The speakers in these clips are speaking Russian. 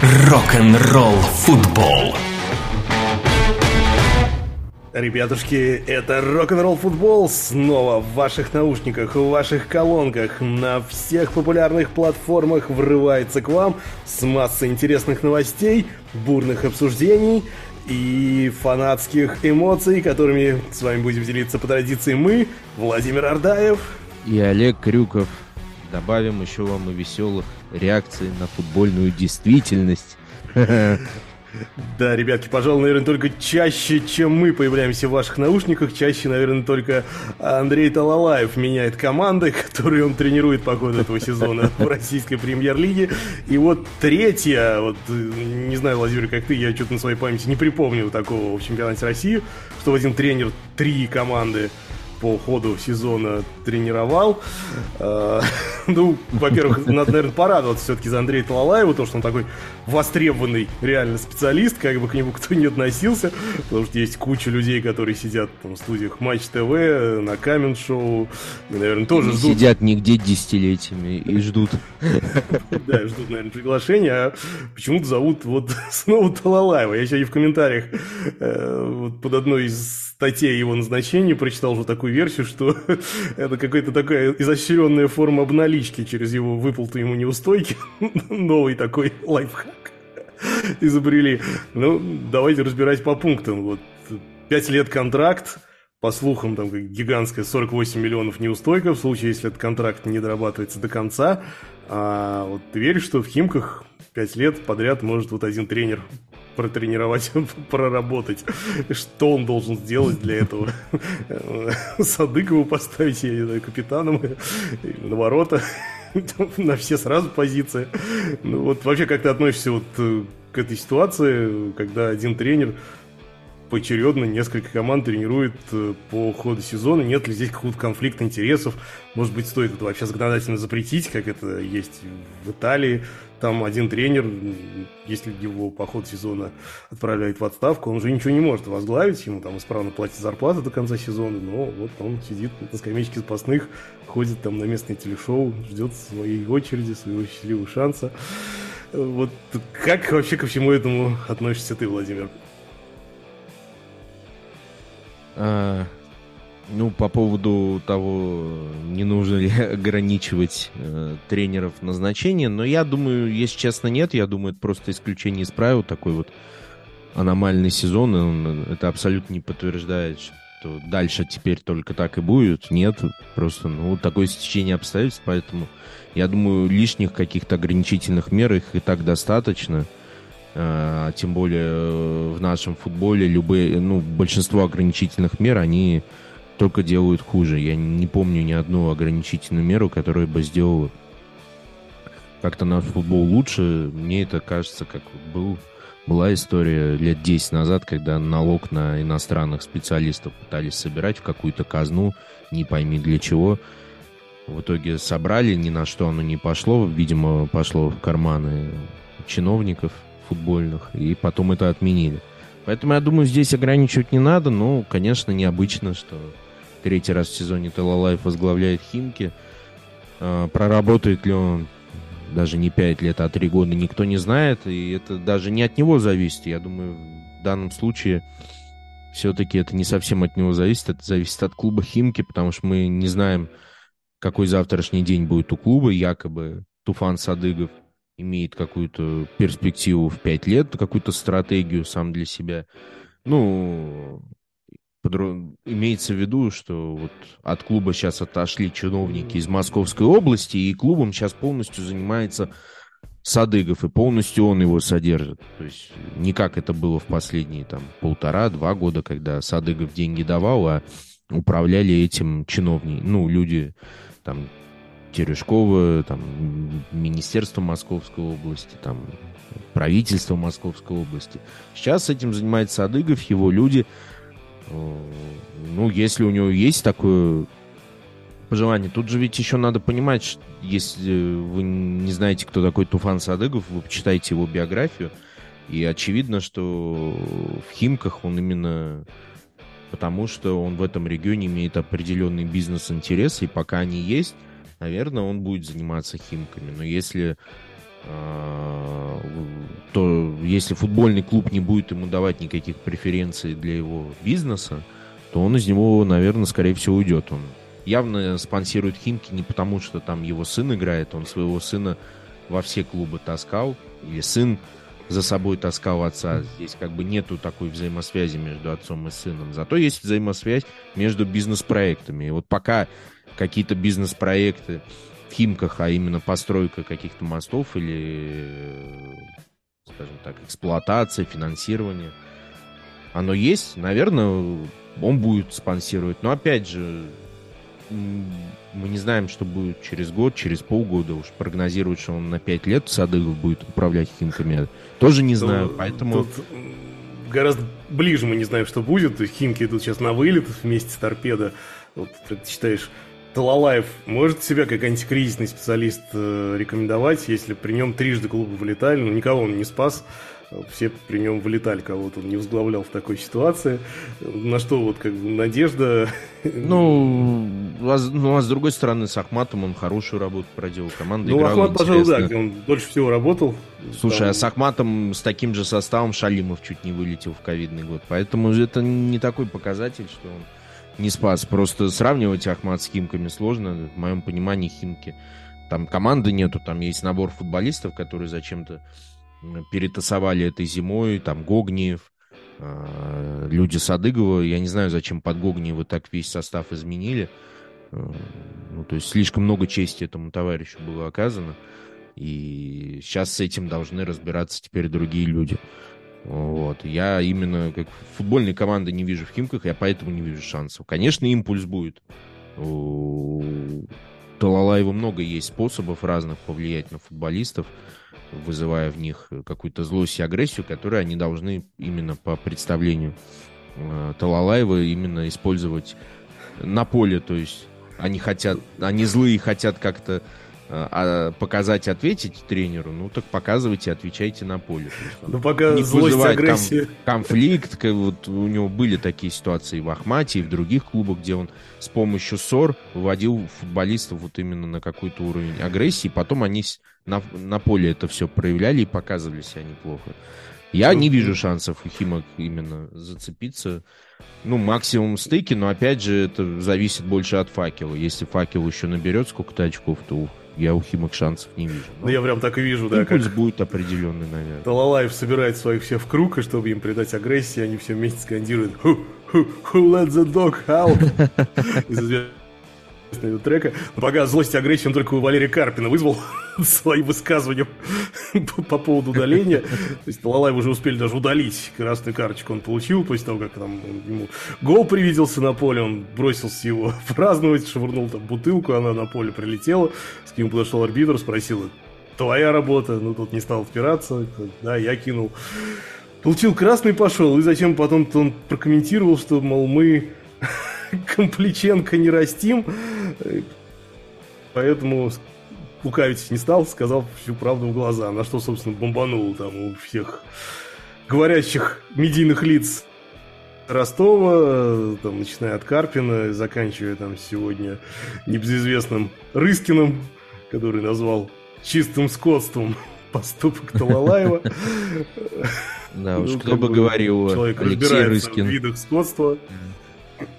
Рок-н-ролл футбол. Ребятушки, это рок-н-ролл футбол снова в ваших наушниках, в ваших колонках, на всех популярных платформах врывается к вам с массой интересных новостей, бурных обсуждений и фанатских эмоций, которыми с вами будем делиться по традиции мы, Владимир Ардаев и Олег Крюков. Добавим еще вам и веселых реакций на футбольную действительность. Да, ребятки, пожалуй, наверное, только чаще, чем мы появляемся в ваших наушниках, чаще, наверное, только Андрей Талалаев меняет команды, которые он тренирует по ходу этого сезона в российской премьер-лиге. И вот третья, вот не знаю, Владимир, как ты, я что-то на своей памяти не припомню такого в чемпионате России, что один тренер три команды по ходу сезона тренировал. А, ну, во-первых, надо, наверное, порадоваться все-таки за Андрея Талалаева, то, что он такой востребованный реально специалист, как бы к нему кто не относился, потому что есть куча людей, которые сидят там, в студиях Матч ТВ, на Камен Шоу, и, наверное, тоже ждут. Сидят нигде десятилетиями и ждут. Да, ждут, наверное, приглашения, а почему-то зовут вот снова Талалаева. Я сегодня в комментариях э, под одной из статье его назначения прочитал уже такую версию, что это какая-то такая изощренная форма обналички через его выплату ему неустойки. Новый такой лайфхак изобрели. Ну, давайте разбирать по пунктам. Вот пять лет контракт, по слухам, там гигантская 48 миллионов неустойка в случае, если этот контракт не дорабатывается до конца. А вот ты веришь, что в Химках 5 лет подряд может вот один тренер протренировать, проработать. Что он должен сделать для этого? Садыкову поставить, я не знаю, капитаном на ворота, на все сразу позиции. Ну вот вообще как ты относишься вот э, к этой ситуации, когда один тренер поочередно несколько команд тренирует э, по ходу сезона. Нет ли здесь какого-то конфликта интересов? Может быть, стоит это вообще законодательно запретить, как это есть в Италии. Там один тренер, если его по ходу сезона отправляют в отставку, он уже ничего не может возглавить, ему там исправно платят зарплату до конца сезона, но вот он сидит на скамеечке запасных, ходит там на местное телешоу, ждет своей очереди, своего счастливого шанса. Вот как вообще ко всему этому относишься ты, Владимир? Ну, по поводу того, не нужно ли ограничивать э, тренеров назначения, но я думаю, если честно, нет. Я думаю, это просто исключение из правил, такой вот аномальный сезон. Он, это абсолютно не подтверждает, что дальше теперь только так и будет. Нет, просто ну, такое стечение обстоятельств, поэтому я думаю, лишних каких-то ограничительных мер их и так достаточно. А, тем более э, в нашем футболе любые, ну, большинство ограничительных мер, они только делают хуже. Я не помню ни одну ограничительную меру, которая бы сделала как-то наш футбол лучше. Мне это кажется, как был, была история лет 10 назад, когда налог на иностранных специалистов пытались собирать в какую-то казну, не пойми для чего. В итоге собрали, ни на что оно не пошло. Видимо, пошло в карманы чиновников – футбольных, и потом это отменили. Поэтому я думаю, здесь ограничивать не надо, но, конечно, необычно, что третий раз в сезоне Талалаев возглавляет Химки. А, проработает ли он даже не 5 лет, а 3 года, никто не знает, и это даже не от него зависит. Я думаю, в данном случае все-таки это не совсем от него зависит, это зависит от клуба Химки, потому что мы не знаем, какой завтрашний день будет у клуба, якобы Туфан Садыгов – имеет какую-то перспективу в пять лет, какую-то стратегию сам для себя. Ну, подро... имеется в виду, что вот от клуба сейчас отошли чиновники из Московской области, и клубом сейчас полностью занимается Садыгов, и полностью он его содержит. То есть не как это было в последние там полтора-два года, когда Садыгов деньги давал, а управляли этим чиновники, ну, люди там Терешкова, там, Министерство Московской области, там, правительство Московской области. Сейчас этим занимается Адыгов, его люди. Ну, если у него есть такое пожелание. Тут же ведь еще надо понимать, что если вы не знаете, кто такой Туфан Садыгов, вы почитаете его биографию, и очевидно, что в Химках он именно потому, что он в этом регионе имеет определенный бизнес-интерес, и пока они есть, наверное, он будет заниматься химками. Но если то если футбольный клуб не будет ему давать никаких преференций для его бизнеса, то он из него, наверное, скорее всего уйдет. Он явно спонсирует Химки не потому, что там его сын играет, он своего сына во все клубы таскал, или сын за собой таскал отца. Здесь как бы нету такой взаимосвязи между отцом и сыном. Зато есть взаимосвязь между бизнес-проектами. И вот пока какие-то бизнес-проекты в Химках, а именно постройка каких-то мостов или, скажем так, эксплуатация, финансирование, оно есть, наверное, он будет спонсировать. Но опять же, мы не знаем, что будет через год, через полгода. Уж прогнозировать, что он на 5 лет Садыгов будет управлять Химками, тоже не знаю. Поэтому... Тут гораздо ближе мы не знаем, что будет. То Химки идут сейчас на вылет вместе с торпедо. Вот ты считаешь, Талалаев может себя как антикризисный специалист э, рекомендовать, если при нем трижды клубы вылетали, но никого он не спас все при нем вылетали, кого-то он не возглавлял в такой ситуации. На что вот как бы надежда... Ну, а, ну, а с другой стороны, с Ахматом он хорошую работу проделал. Команда ну, Ахмат, пожалуй, да, где он дольше всего работал. Слушай, там... а с Ахматом с таким же составом Шалимов чуть не вылетел в ковидный год. Поэтому это не такой показатель, что он не спас. Просто сравнивать Ахмат с Химками сложно. В моем понимании Химки там команды нету, там есть набор футболистов, которые зачем-то перетасовали этой зимой, там Гогниев, а, люди Садыгова. Я не знаю, зачем под Гогниева так весь состав изменили. А, ну, то есть слишком много чести этому товарищу было оказано. И сейчас с этим должны разбираться теперь другие люди. Вот. Я именно как футбольной команды не вижу в Химках, я поэтому не вижу шансов. Конечно, импульс будет. У Талалаева много есть способов разных повлиять на футболистов вызывая в них какую-то злость и агрессию, которую они должны именно по представлению э, Талалаева именно использовать на поле. То есть они хотят, они злые хотят как-то а, показать, ответить тренеру, ну так показывайте, отвечайте на поле. Ну пока не злость, агрессия. Кон- конфликт, вот у него были такие ситуации в Ахмате и в других клубах, где он с помощью ссор выводил футболистов вот именно на какой-то уровень агрессии, потом они на, на поле это все проявляли и показывали себя неплохо. Я не вижу шансов у Химок именно зацепиться. Ну, максимум стыки, но опять же, это зависит больше от факела. Если факел еще наберет сколько-то очков, то я у Химок шансов не вижу. Но ну, я прям так и вижу, да. Импульс как... будет определенный, наверное. Талалаев собирает своих всех в круг, и чтобы им придать агрессии, они все вместе скандируют who, who, who let the dog out? этого трека. Пока злость и агрессию он только у Валерия Карпина вызвал своим высказыванием по поводу удаления. То есть Талалаев уже успели даже удалить. Красную карточку он получил после того, как там ему гол привиделся на поле. Он бросился его праздновать, швырнул там бутылку, она на поле прилетела. С кем подошел арбитр, спросил, твоя работа? Ну, тут не стал отпираться. Да, я кинул. Получил красный, пошел. И затем потом он прокомментировал, что, мол, мы Компличенко не растим. Поэтому лукавить не стал, сказал всю правду в глаза. На что, собственно, бомбанул там у всех говорящих медийных лиц Ростова, там, начиная от Карпина, заканчивая там сегодня небезызвестным Рыскиным, который назвал чистым скотством поступок Талалаева. Да уж, ну, кто бы говорил, человек Рыскин. в видах скотства.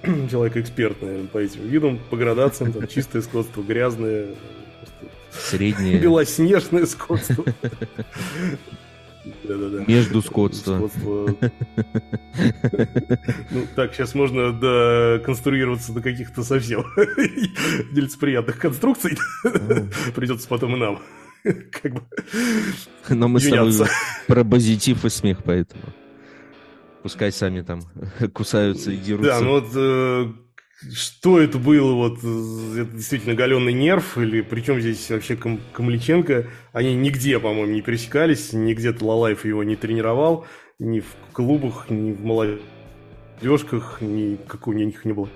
человек эксперт, наверное, по этим видам, по градациям, там, чистое скотство, грязное, среднее, белоснежное скотство. Да-да-да. Между скотство. Ну, так, сейчас можно доконструироваться до каких-то совсем нелицеприятных конструкций. Придется потом и нам. Как бы Но мы с тобой про позитив и смех, поэтому. Пускай сами там кусаются и дерутся. Да, ну вот э, что это было, вот это действительно галеный нерв, или причем здесь вообще Ком Камличенко, они нигде, по-моему, не пересекались, нигде Талалаев его не тренировал, ни в клубах, ни в молодежках, ни какой у них не было.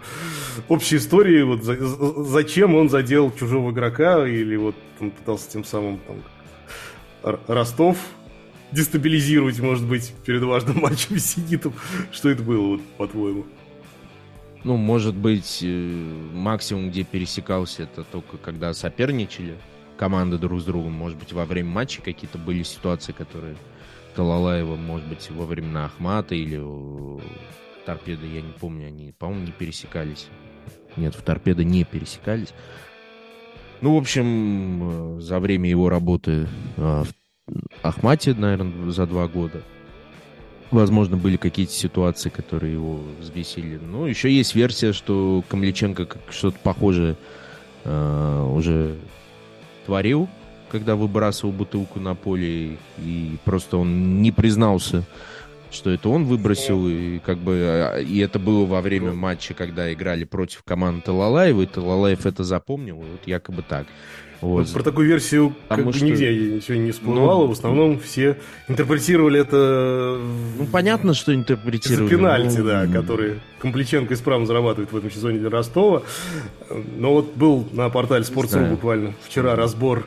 Общей истории, вот за, зачем он задел чужого игрока, или вот он пытался тем самым там Ростов дестабилизировать, может быть, перед важным матчем с. Что это было, вот, по-твоему? Ну, может быть, э, максимум, где пересекался, это только когда соперничали команды друг с другом. Может быть, во время матча какие-то были ситуации, которые Талалаева, может быть, во времена Ахмата или Торпеды, я не помню, они, по-моему, не пересекались. Нет, в Торпедо не пересекались. Ну, в общем, э, за время его работы э, в Ахмате, наверное, за два года, возможно, были какие-то ситуации, которые его взбесили. Ну, еще есть версия, что Камличенко что-то похожее э, уже творил, когда выбрасывал бутылку на поле, и просто он не признался что это он выбросил, и как бы а, и это было во время матча, когда играли против команды Талалаева, и Талалаев это запомнил, вот якобы так. Вот. Ну, про такую версию как бы что... нигде ничего не всплывало. Ну, в основном все интерпретировали это... Ну, понятно, что интерпретировали. За пенальти, ну... да, который Компличенко исправно зарабатывает в этом сезоне для Ростова. Но вот был на портале Спортсом буквально вчера разбор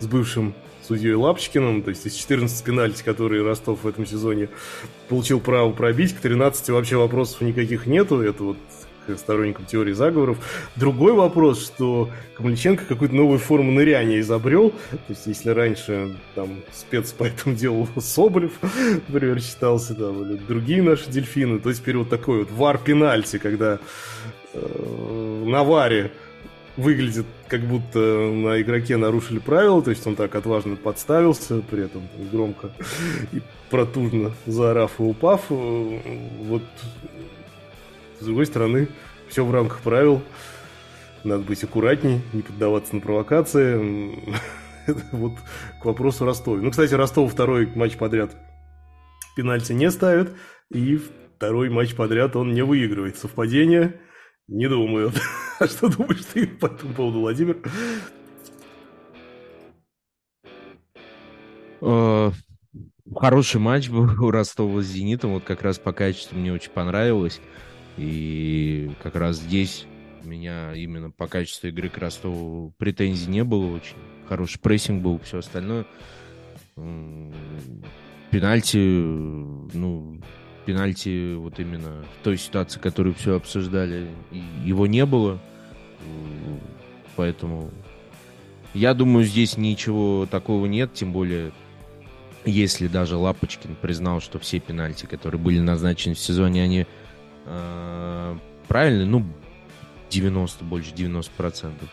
с бывшим судьей Лапчикиным, то есть из 14 пенальти, которые Ростов в этом сезоне получил право пробить, к 13 вообще вопросов никаких нету, это вот сторонникам теории заговоров. Другой вопрос, что Камличенко какую-то новую форму ныряния изобрел. То есть, если раньше там спец по этому делу Соболев, например, считался, там, или другие наши дельфины, то теперь вот такой вот вар-пенальти, когда э, на варе выглядит, как будто на игроке нарушили правила, то есть он так отважно подставился, при этом громко и протужно заорав и упав. Вот с другой стороны, все в рамках правил. Надо быть аккуратней, не поддаваться на провокации. вот к вопросу Ростова. Ну, кстати, Ростов второй матч подряд пенальти не ставит, и второй матч подряд он не выигрывает. Совпадение? Не думаю. А что думаешь ты по этому поводу, Владимир? Э, хороший матч был у Ростова с Зенитом. Вот как раз по качеству мне очень понравилось. И как раз здесь у меня именно по качеству игры к Ростову претензий не было очень. Хороший прессинг был, все остальное. Пенальти, ну, пенальти вот именно в той ситуации, которую все обсуждали, его не было. Поэтому я думаю, здесь ничего такого нет, тем более если даже Лапочкин признал, что все пенальти, которые были назначены в сезоне, они э, правильные, ну, 90, больше 90 процентов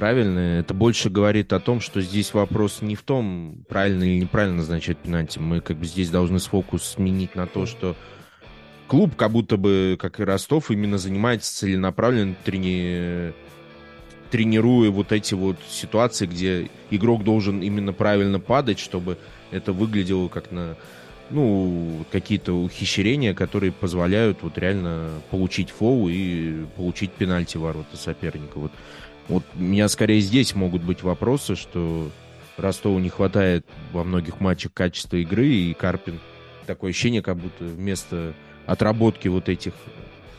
правильно. Это больше говорит о том, что здесь вопрос не в том, правильно или неправильно назначать пенальти. Мы как бы здесь должны фокус сменить на то, что клуб, как будто бы, как и Ростов, именно занимается целенаправленно трени... тренируя вот эти вот ситуации, где игрок должен именно правильно падать, чтобы это выглядело как на ну, какие-то ухищрения, которые позволяют вот реально получить фол и получить пенальти ворота соперника. Вот вот у меня скорее здесь могут быть вопросы, что Ростову не хватает во многих матчах качества игры, и Карпин такое ощущение, как будто вместо отработки вот этих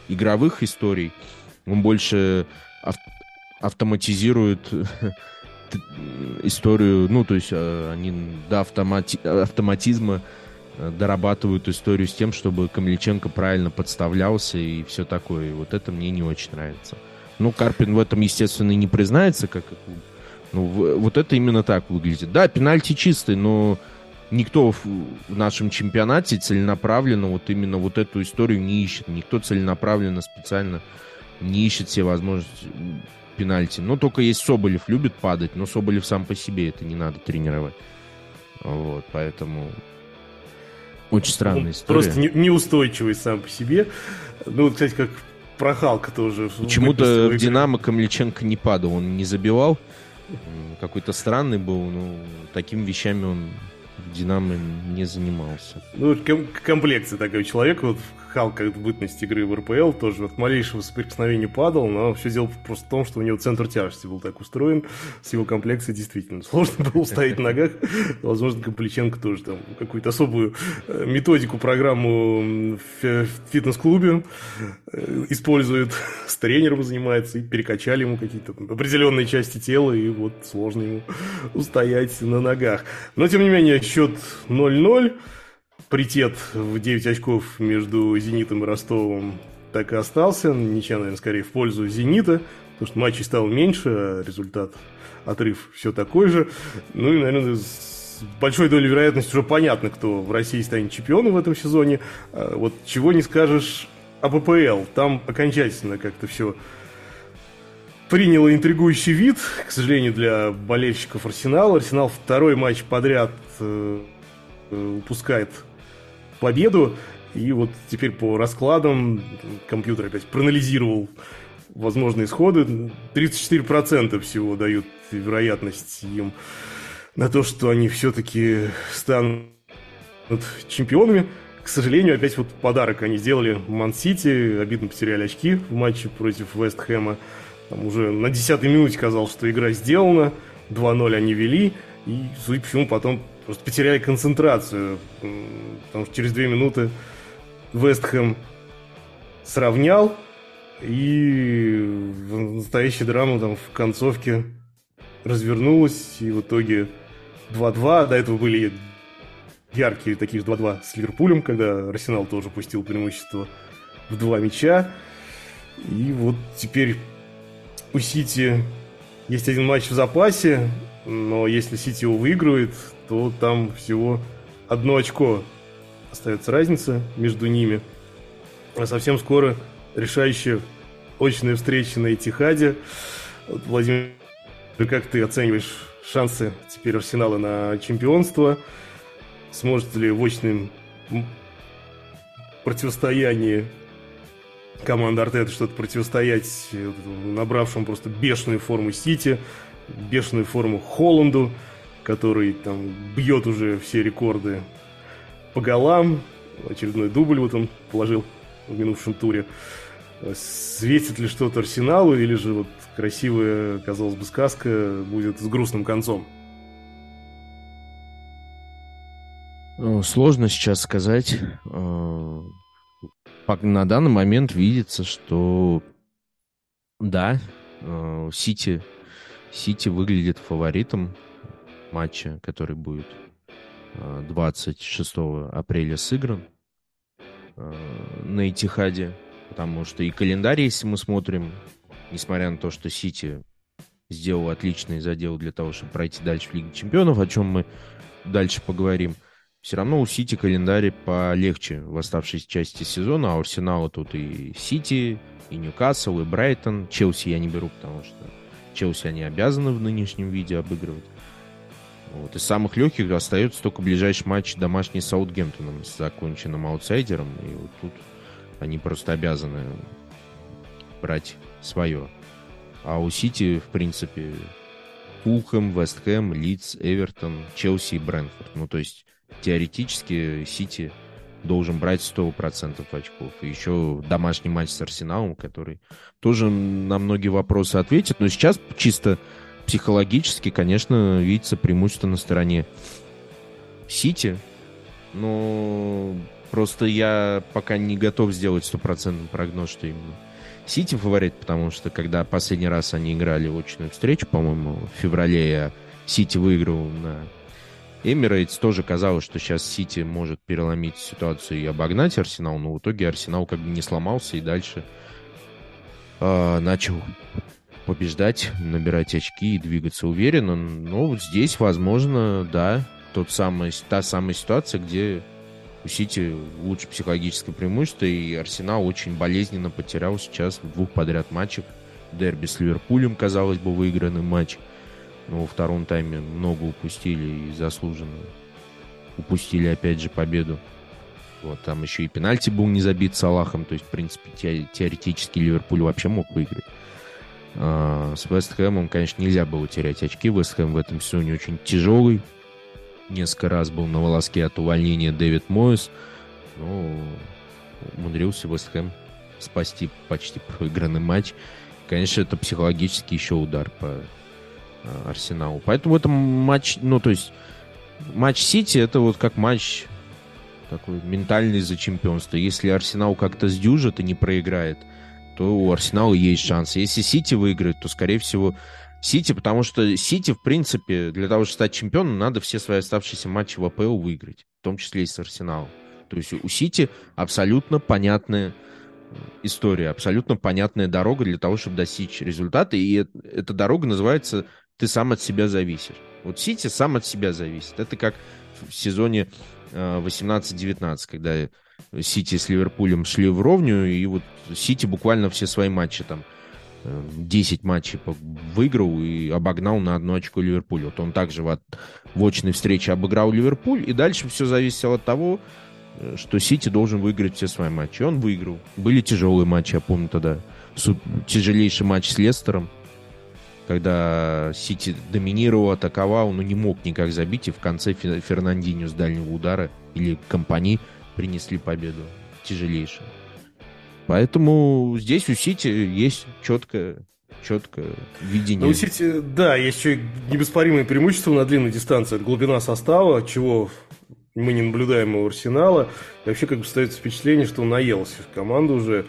игровых историй, он больше ав- автоматизирует историю, ну, то есть э, они до автомати- автоматизма э, дорабатывают историю с тем, чтобы Камличенко правильно подставлялся и все такое. И вот это мне не очень нравится. Ну, Карпин в этом, естественно, не признается, как ну, вот это именно так выглядит. Да, пенальти чистый, но никто в нашем чемпионате целенаправленно вот именно вот эту историю не ищет. Никто целенаправленно, специально не ищет все возможности пенальти. Но только есть Соболев любит падать, но Соболев сам по себе это не надо тренировать. Вот, поэтому очень странная история. Просто неустойчивый сам по себе. Ну, вот, кстати, как прохалка тоже. Почему-то в Динамо Камличенко не падал, он не забивал. Какой-то странный был, но такими вещами он в Динамо не занимался. Ну, ком- комплекция такой человек, вот Халк как бытность игры в РПЛ тоже от малейшего соприкосновения падал, но все дело просто в том, что у него центр тяжести был так устроен, с его комплекцией действительно сложно было стоять на ногах. Возможно, Компличенко тоже там какую-то особую э, методику, программу в фитнес-клубе э, использует, с тренером занимается, и перекачали ему какие-то определенные части тела, и вот сложно ему устоять на ногах. Но, тем не менее, счет 0-0 паритет в 9 очков между «Зенитом» и «Ростовом» так и остался. Ничья, наверное, скорее в пользу «Зенита», потому что матчей стало меньше, а результат, отрыв все такой же. Ну и, наверное, с большой долей вероятности уже понятно, кто в России станет чемпионом в этом сезоне. А вот чего не скажешь о ППЛ. Там окончательно как-то все приняло интригующий вид, к сожалению, для болельщиков Арсенала. Арсенал второй матч подряд э, э, упускает победу. И вот теперь по раскладам компьютер опять проанализировал возможные исходы. 34% всего дают вероятность им на то, что они все-таки станут чемпионами. К сожалению, опять вот подарок они сделали Ман-Сити. Обидно потеряли очки в матче против Вест Хэма. Там уже на 10-й минуте казалось, что игра сделана. 2-0 они вели. И, судя по всему, потом просто потеряли концентрацию. Потому что через 2 минуты Вест Хэм сравнял. И настоящая драма там в концовке развернулась. И в итоге 2-2. До этого были яркие такие же 2-2 с Ливерпулем, когда Арсенал тоже пустил преимущество в два мяча. И вот теперь у Сити есть один матч в запасе, но если Сити его выигрывает, то там всего одно очко остается разница между ними. А совсем скоро решающая очная встреча на Этихаде. Вот, Владимир, как ты оцениваешь шансы теперь Арсенала на чемпионство? Сможет ли в очном противостоянии команда Артета что-то противостоять набравшему просто бешеную форму Сити, бешеную форму Холланду, который там бьет уже все рекорды по голам. Очередной дубль вот он положил в минувшем туре. Светит ли что-то Арсеналу, или же вот красивая, казалось бы, сказка будет с грустным концом? Ну, сложно сейчас сказать. А, на данный момент видится, что да, а, Сити, Сити выглядит фаворитом матча, который будет 26 а, апреля сыгран на Этихаде. Потому что и календарь, если мы смотрим, несмотря на то, что Сити сделал отличный задел для того, чтобы пройти дальше в Лиге Чемпионов, о чем мы дальше поговорим – все равно у Сити календарь полегче в оставшейся части сезона, а у Арсенала тут и Сити, и Ньюкасл, и Брайтон. Челси я не беру, потому что Челси они обязаны в нынешнем виде обыгрывать. Вот. Из самых легких остается только ближайший матч домашний с Саутгемптоном, с законченным аутсайдером. И вот тут они просто обязаны брать свое. А у Сити, в принципе, Фулхэм, Вестхэм, Лидс, Эвертон, Челси и Брэнфорд. Ну, то есть теоретически Сити должен брать 100% очков. И еще домашний матч с Арсеналом, который тоже на многие вопросы ответит. Но сейчас чисто психологически, конечно, видится преимущество на стороне Сити. Но просто я пока не готов сделать стопроцентный прогноз, что именно Сити фаворит, потому что когда последний раз они играли в очную встречу, по-моему, в феврале я Сити выиграл на Эмирейтс тоже казалось, что сейчас Сити может переломить ситуацию и обогнать Арсенал, но в итоге Арсенал как бы не сломался и дальше э, начал побеждать, набирать очки и двигаться уверенно. Но вот здесь, возможно, да, тот самый, та самая ситуация, где у Сити лучше психологическое преимущество, и Арсенал очень болезненно потерял сейчас в двух подряд матчах. Дерби с Ливерпулем, казалось бы, выигранный матч – но во втором тайме много упустили и заслуженно упустили опять же победу. Вот, там еще и пенальти был не забит Салахом, то есть, в принципе, те, теоретически Ливерпуль вообще мог выиграть. А, с Вест Хэмом, конечно, нельзя было терять очки. Вест Хэм в этом сезоне очень тяжелый. Несколько раз был на волоске от увольнения Дэвид Моэс, но умудрился Вест Хэм спасти почти проигранный матч. Конечно, это психологический еще удар по Э, Арсеналу. Поэтому это матч, ну, то есть матч Сити это вот как матч такой ментальный за чемпионство. Если Арсенал как-то сдюжит и не проиграет, то у Арсенала есть шанс. Если Сити выиграет, то, скорее всего, Сити, потому что Сити, в принципе, для того, чтобы стать чемпионом, надо все свои оставшиеся матчи в АПЛ выиграть, в том числе и с Арсеналом. То есть у Сити абсолютно понятная история, абсолютно понятная дорога для того, чтобы достичь результата. И эта дорога называется «ты сам от себя зависишь». Вот Сити сам от себя зависит. Это как в сезоне 18-19, когда Сити с Ливерпулем шли вровню, и вот Сити буквально все свои матчи там 10 матчей выиграл и обогнал на одно очко Ливерпуль. Вот он также в, в очной встрече обыграл Ливерпуль, и дальше все зависело от того, э, что Сити должен выиграть все свои матчи. Он выиграл. Были тяжелые матчи, я помню тогда. Суд... Тяжелейший матч с Лестером, когда Сити доминировал, атаковал, но не мог никак забить, и в конце Фернандинho с дальнего удара или компании принесли победу. Тяжелейшую. Поэтому здесь у Сити есть четкое четкое видение. Ну, у Сити, да, есть еще небеспоримое преимущество на длинной дистанции. Это глубина состава, чего мы не наблюдаем у Арсенала. И вообще, как бы, остается впечатление, что он наелся в команду уже.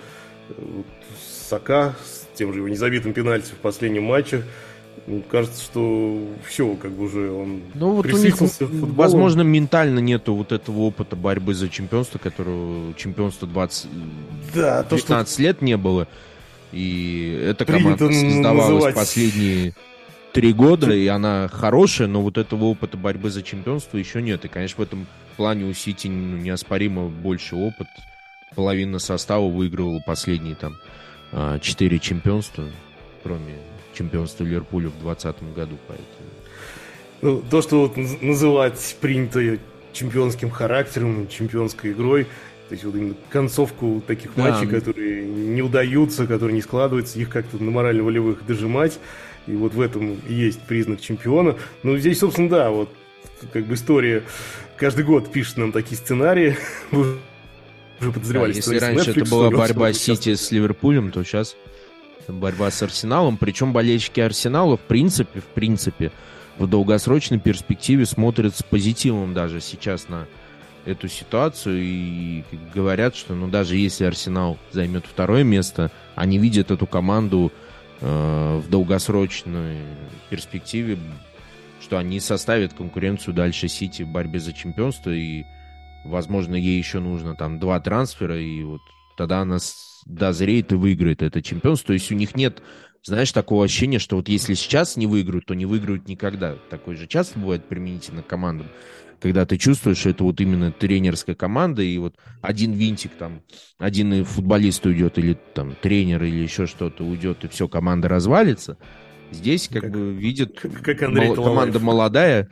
Сака с тем же его незабитым пенальти в последнем матче ну, кажется, что все, как бы уже он ну, вот у них, возможно, ментально нету вот этого опыта борьбы за чемпионство, которого чемпионство 20, да, 15 то, что... лет не было. И эта команда создавалась называть... последние три года, и она хорошая, но вот этого опыта борьбы за чемпионство еще нет. И, конечно, в этом плане у Сити ну, неоспоримо больше опыт. Половина состава выигрывала последние там а, четыре чемпионства, кроме чемпионство Ливерпуля в 2020 году. Поэтому... Ну, то, что вот называть принято чемпионским характером, чемпионской игрой, то есть вот именно концовку таких да. матчей, которые не удаются, которые не складываются, их как-то на морально-волевых дожимать. И вот в этом и есть признак чемпиона. Ну, здесь, собственно, да, вот как бы история каждый год пишет нам такие сценарии. уже подозревали, да, если раньше Netflix, это была борьба Сити с Ливерпулем, то сейчас борьба с Арсеналом. Причем болельщики Арсенала, в принципе, в принципе, в долгосрочной перспективе смотрят с позитивом даже сейчас на эту ситуацию. И говорят, что ну даже если Арсенал займет второе место, они видят эту команду э, в долгосрочной перспективе, что они составят конкуренцию дальше Сити в борьбе за чемпионство. И, возможно, ей еще нужно там два трансфера. И вот тогда она дозреет и выиграет это чемпионство. То есть у них нет, знаешь, такого ощущения, что вот если сейчас не выиграют, то не выиграют никогда. Такое же часто бывает применительно к командам. Когда ты чувствуешь, что это вот именно тренерская команда, и вот один винтик там, один футболист уйдет, или там тренер, или еще что-то уйдет, и все, команда развалится. Здесь как, как бы видят как Андрей мол, команда молодая,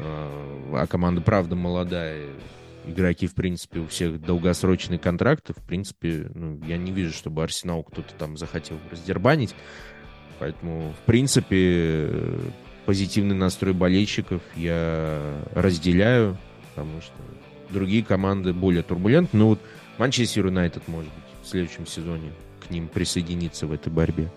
а, а команда правда молодая, игроки, в принципе, у всех долгосрочные контракты. В принципе, ну, я не вижу, чтобы Арсенал кто-то там захотел раздербанить. Поэтому, в принципе, позитивный настрой болельщиков я разделяю, потому что другие команды более турбулентны. Но вот Манчестер Юнайтед, может быть, в следующем сезоне к ним присоединиться в этой борьбе.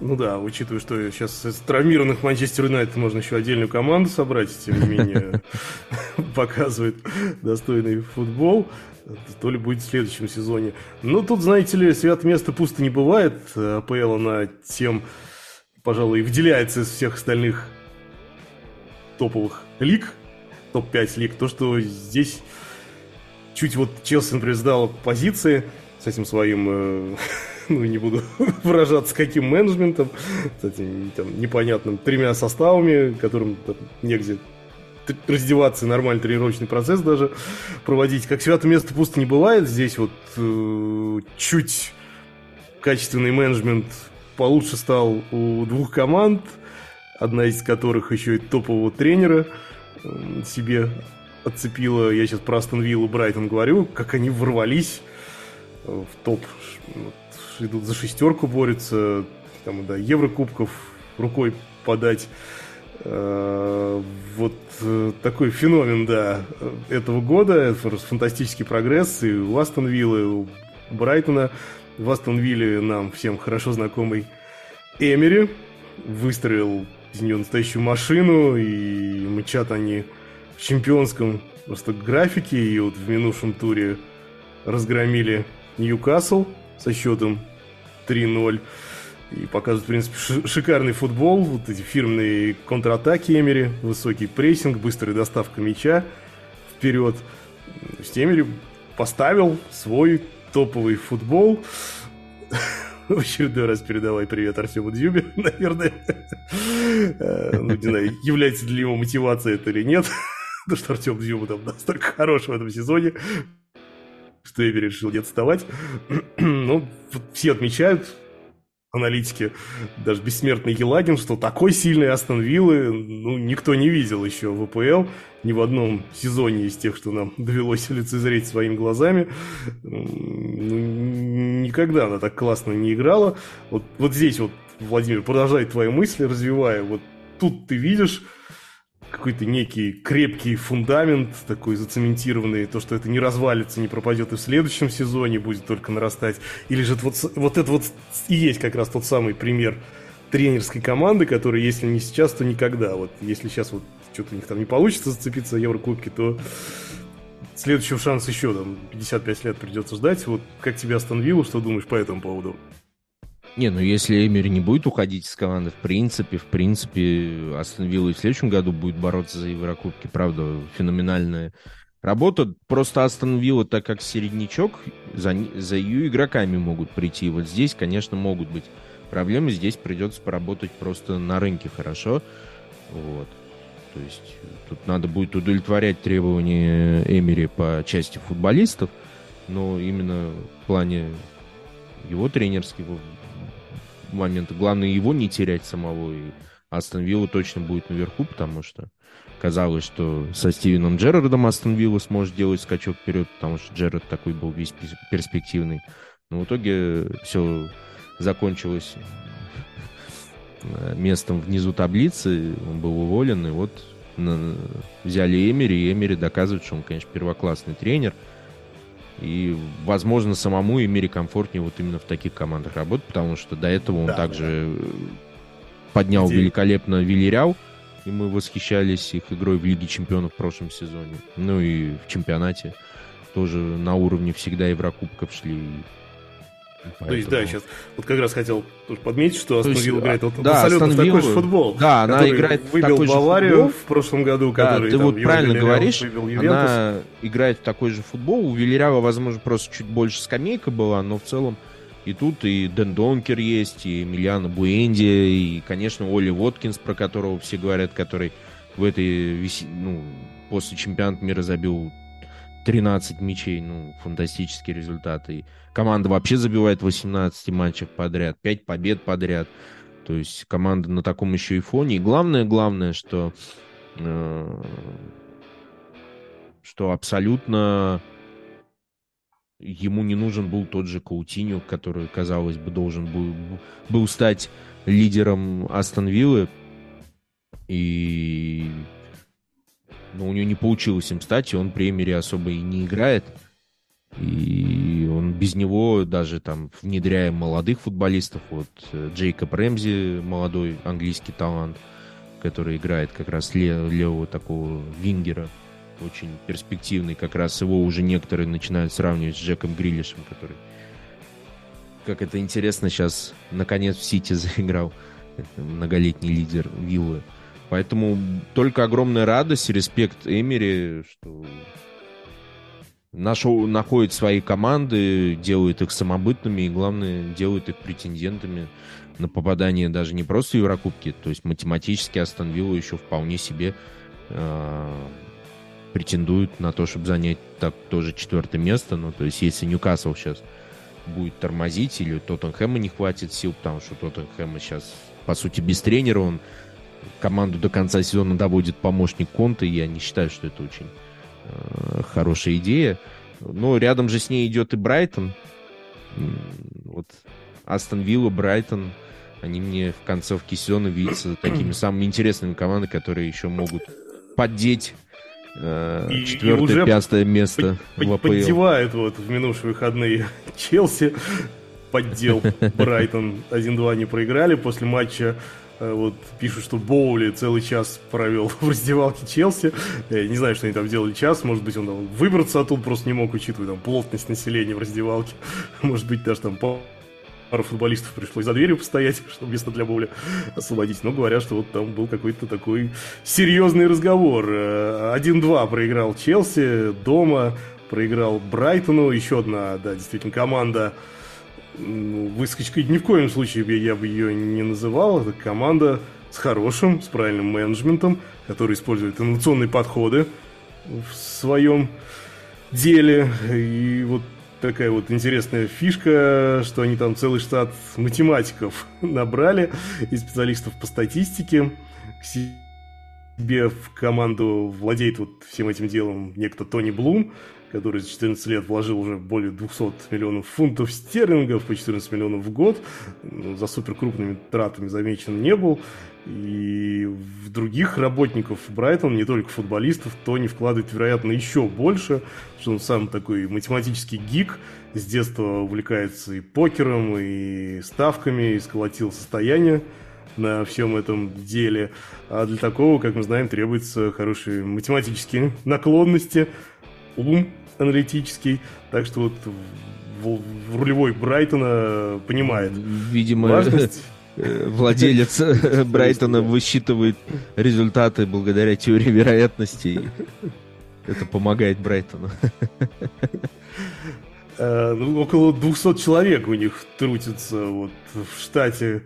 Ну да, учитывая, что сейчас из травмированных Манчестер Юнайтед можно еще отдельную команду собрать, тем не менее показывает достойный футбол. То ли будет в следующем сезоне. Но тут, знаете ли, свят место пусто не бывает. АПЛ, она тем, пожалуй, выделяется из всех остальных топовых лиг, топ-5 лиг, то, что здесь чуть вот Челси, например, сдал позиции с этим своим э, ну, не буду выражаться, каким менеджментом, кстати, там, непонятным, тремя составами, которым там, негде раздеваться, нормальный тренировочный процесс даже проводить. Как свято место пусто не бывает, здесь вот э, чуть качественный менеджмент получше стал у двух команд, одна из которых еще и топового тренера э, себе отцепила. Я сейчас про Астон Виллу Брайтон говорю, как они ворвались в топ идут за шестерку, борются, там, да, Еврокубков рукой подать. Э, вот э, такой феномен, да, этого года, фантастический прогресс. И у Астон Виллы, и у Брайтона. В Астон Вилле нам всем хорошо знакомый Эмери. Выстроил из нее настоящую машину, и мчат они в чемпионском просто графике, и вот в минувшем туре разгромили Ньюкасл со счетом 3-0. И показывают, в принципе, шикарный футбол. Вот эти фирменные контратаки Эмери, высокий прессинг, быстрая доставка мяча вперед. Есть Эмери поставил свой топовый футбол. В очередной раз передавай привет Артему Дзюбе, наверное. Э, ну, не знаю, является для него мотивация это или нет. Потому что Артем Дзюба там настолько хорош в этом сезоне, что я решил не отставать. Ну, все отмечают, аналитики, даже бессмертный Елагин, что такой сильный Астон Виллы, ну, никто не видел еще в АПЛ, ни в одном сезоне из тех, что нам довелось лицезреть своими глазами. Ну, никогда она так классно не играла. Вот, вот здесь вот, Владимир, продолжай твои мысли, развивая. Вот тут ты видишь какой-то некий крепкий фундамент, такой зацементированный, то, что это не развалится, не пропадет и в следующем сезоне, будет только нарастать. Или же вот, вот это вот и есть как раз тот самый пример тренерской команды, которая, если не сейчас, то никогда. Вот если сейчас вот что-то у них там не получится зацепиться за Еврокубки, то следующего шанса еще там 55 лет придется ждать. Вот как тебя остановило, что думаешь по этому поводу? Не, ну если Эмери не будет уходить из команды, в принципе, в принципе, Астон Вилла и в следующем году будет бороться за Еврокубки. Правда, феноменальная работа. Просто Астон Вилла, так как середнячок, за, за ее игроками могут прийти. Вот здесь, конечно, могут быть проблемы. Здесь придется поработать просто на рынке хорошо. Вот. То есть тут надо будет удовлетворять требования Эмери по части футболистов, но именно в плане его тренерского момента. Главное его не терять самого. И Астон Вилла точно будет наверху, потому что казалось, что со Стивеном Джерардом Астон Вилла сможет делать скачок вперед, потому что Джерард такой был весь перспективный. Но в итоге все закончилось местом внизу таблицы, он был уволен, и вот взяли Эмери, и Эмери доказывает, что он, конечно, первоклассный тренер – и, возможно, самому Эмире комфортнее вот именно в таких командах работать, потому что до этого он да, также да. поднял Где? великолепно Вильяреал, и мы восхищались их игрой в Лиге Чемпионов в прошлом сезоне. Ну и в чемпионате тоже на уровне всегда Еврокубков шли. Поэтому... То есть, да, сейчас вот как раз хотел подметить, что Астон Вилла играет вот, да, абсолютно Астон такой же футбол. Да, она играет выбил такой Баварию же футбол. в прошлом году, да, который ты там, вот правильно говоришь, она играет в такой же футбол. У Вильяреала, возможно, просто чуть больше скамейка была, но в целом и тут и Дэн Донкер есть, и Эмiliano Буэнди, и, конечно, Оли Воткинс, про которого все говорят, который в этой, ну, после чемпионата мира забил 13 мячей, ну, фантастические результаты. И команда вообще забивает 18 матчах подряд, 5 побед подряд. То есть команда на таком еще и фоне. И главное, главное, что, э, что абсолютно ему не нужен был тот же Каутиньо, который, казалось бы, должен был, был стать лидером Астон Виллы. И но у него не получилось им стать, и он премьере особо и не играет. И он без него даже там внедряя молодых футболистов, вот э, Джейкоб Рэмзи, молодой английский талант, который играет как раз левого такого вингера, очень перспективный, как раз его уже некоторые начинают сравнивать с Джеком Грилишем, который, как это интересно, сейчас наконец в Сити заиграл, многолетний лидер Виллы. Поэтому только огромная радость, респект Эмери, что нашел, находит свои команды, делает их самобытными и, главное, делает их претендентами на попадание даже не просто в Еврокубки, то есть математически Астон Вилла еще вполне себе э, претендует на то, чтобы занять так тоже четвертое место. Ну, то есть если Ньюкасл сейчас будет тормозить или Тоттенхэма не хватит сил, потому что Тоттенхэма сейчас, по сути, без тренера, он команду до конца сезона доводит помощник Конта, я не считаю, что это очень э, хорошая идея. Но рядом же с ней идет и Брайтон. Вот Астон Вилла, Брайтон, они мне в концовке сезона видятся такими самыми интересными командами, которые еще могут поддеть э, и, четвертое, и пятое место под, в АПЛ. Поддевают вот в минувшие выходные Челси, поддел Брайтон 1-2 не проиграли после матча вот пишут, что Боули целый час провел в раздевалке Челси. Я не знаю, что они там делали час. Может быть, он там выбраться оттуда просто не мог, учитывая там плотность населения в раздевалке. Может быть, даже там пару футболистов пришлось за дверью постоять, чтобы место для Боуля освободить. Но говорят, что вот там был какой-то такой серьезный разговор. 1-2 э, проиграл Челси дома проиграл Брайтону. Еще одна, да, действительно, команда выскочкой ни в коем случае я бы ее не называл. Это команда с хорошим, с правильным менеджментом, который использует инновационные подходы в своем деле. И вот такая вот интересная фишка, что они там целый штат математиков набрали и специалистов по статистике. К себе в команду владеет вот всем этим делом некто Тони Блум, который за 14 лет вложил уже более 200 миллионов фунтов стерлингов по 14 миллионов в год. Ну, за супер крупными тратами замечен не был. И в других работников Брайтон, не только футболистов, Тони вкладывает, вероятно, еще больше, что он сам такой математический гик, с детства увлекается и покером, и ставками, и сколотил состояние на всем этом деле. А для такого, как мы знаем, требуются хорошие математические наклонности, ум аналитический. Так что вот в, в рулевой Брайтона понимает Видимо, важность. владелец Брайтона высчитывает результаты благодаря теории вероятностей. Это помогает Брайтону. Э, ну, около 200 человек у них трутится вот в штате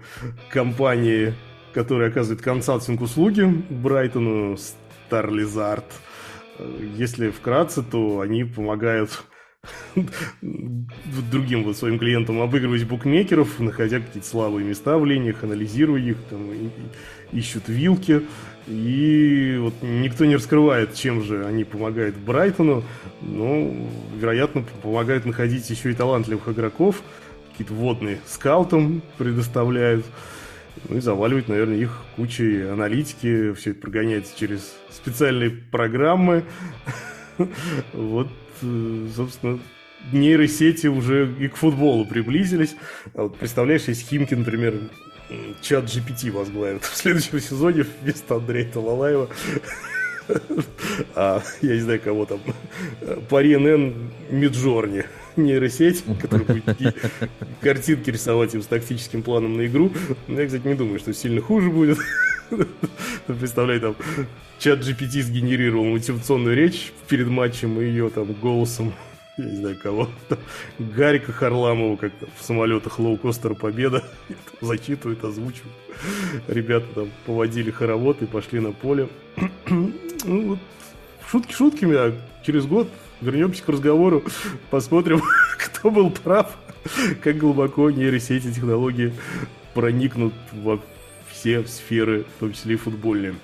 компании, которая оказывает консалтинг-услуги Брайтону Старлизард. Если вкратце, то они помогают другим вот своим клиентам обыгрывать букмекеров, находя какие-то слабые места в линиях, анализируя их, там, ищут вилки. И вот никто не раскрывает, чем же они помогают Брайтону, но, вероятно, помогают находить еще и талантливых игроков, какие-то водные скаутам предоставляют. Ну и заваливать, наверное, их кучей аналитики, все это прогоняется через специальные программы. Вот, э, собственно, нейросети уже и к футболу приблизились. А вот представляешь, если Химки, например, чат GPT возглавит в следующем сезоне вместо Андрея Талалаева. А, я не знаю, кого там. По РНН Миджорни нейросеть, которая будет картинки рисовать им с тактическим планом на игру. Но я, кстати, не думаю, что сильно хуже будет. Представляй, там, чат GPT сгенерировал мотивационную речь перед матчем и ее там голосом я не знаю кого, Гарика Харламова, как в самолетах лоукостера Победа, зачитывает, озвучивает. Ребята там поводили хоровод и пошли на поле. ну, вот, шутки шутками, а через год вернемся к разговору, посмотрим, кто был прав, как глубоко нейросети технологии проникнут во все сферы, в том числе и футбольные.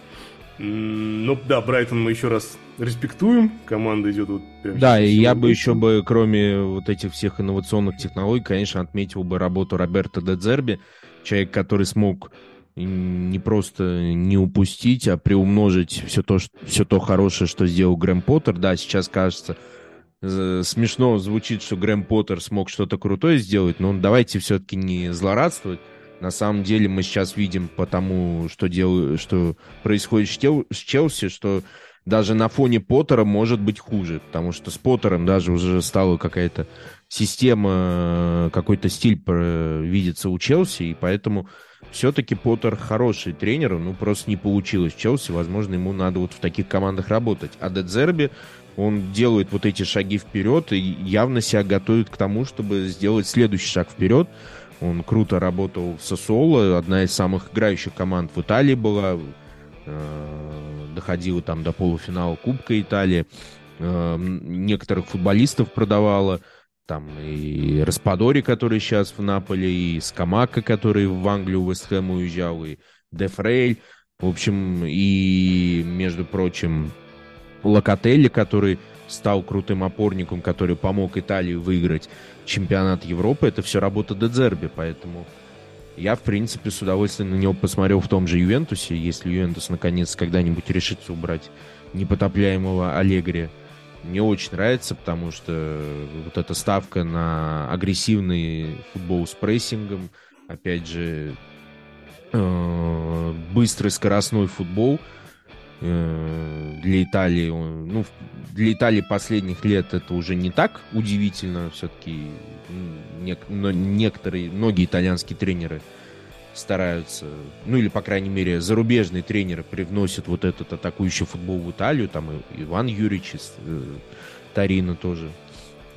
Ну да, Брайтон мы еще раз респектуем. Команда идет вот прям Да, и я бы еще бы, кроме вот этих всех инновационных технологий, конечно, отметил бы работу Роберта Дедзерби, человек, который смог не просто не упустить, а приумножить все то, все то хорошее, что сделал Грэм Поттер. Да, сейчас кажется, смешно звучит, что Грэм Поттер смог что-то крутое сделать, но давайте все-таки не злорадствовать. На самом деле мы сейчас видим по тому, что, дел... что происходит с Челси, что даже на фоне Поттера может быть хуже, потому что с Поттером даже уже стала какая-то система, какой-то стиль видится у Челси, и поэтому все-таки Поттер хороший тренер, ну просто не получилось Челси, возможно, ему надо вот в таких командах работать. А Дедзерби, он делает вот эти шаги вперед и явно себя готовит к тому, чтобы сделать следующий шаг вперед, он круто работал в Сосоло, одна из самых играющих команд в Италии была, э, доходила там до полуфинала Кубка Италии, э, некоторых футболистов продавала, там и Распадори, который сейчас в Наполе, и Скамака, который в Англию, в Вестхэм уезжал, и Дефрейль, в общем, и, между прочим, Локотелли, который стал крутым опорником, который помог Италии выиграть чемпионат Европы, это все работа Дедзерби, поэтому я, в принципе, с удовольствием на него посмотрел в том же Ювентусе, если Ювентус наконец когда-нибудь решится убрать непотопляемого Аллегри. Мне очень нравится, потому что вот эта ставка на агрессивный футбол с прессингом, опять же, э, быстрый скоростной футбол – Э, для Италии, ну, для Италии последних лет это уже не так удивительно, все-таки некоторые, многие итальянские тренеры стараются, ну или, по крайней мере, зарубежные тренеры привносят вот этот атакующий футбол в Италию, там Иван Юрьевич, э, Тарина тоже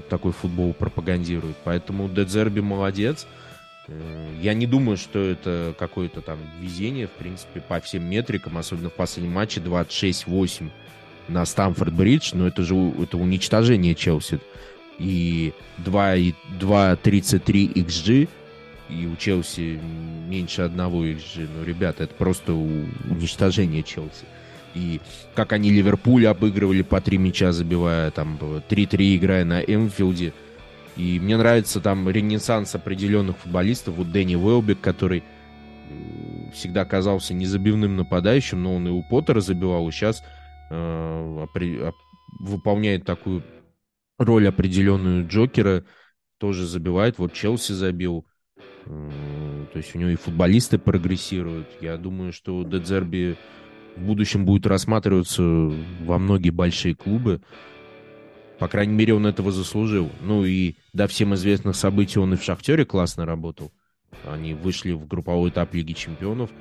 такой футбол пропагандирует. Поэтому Дедзерби молодец. Э, я не думаю, что это какое-то там везение, в принципе, по всем метрикам, особенно в последнем матче 26-8 на Стамфорд-Бридж, но это же это уничтожение Челси. И 2,33 XG, и у Челси меньше одного XG. Ну, ребята, это просто уничтожение Челси. И как они Ливерпуль обыгрывали по три мяча, забивая там 3-3, играя на Эмфилде. И мне нравится там ренессанс определенных футболистов. Вот Дэнни Уэлбек, который э, всегда казался незабивным нападающим, но он и у Поттера забивал, и сейчас э, выполняет такую роль определенную Джокера, тоже забивает. Вот Челси забил. Э, то есть у него и футболисты прогрессируют. Я думаю, что Дедзерби в будущем будет рассматриваться во многие большие клубы. По крайней мере, он этого заслужил. Ну и до всем известных событий он и в «Шахтере» классно работал. Они вышли в групповой этап Лиги Чемпионов,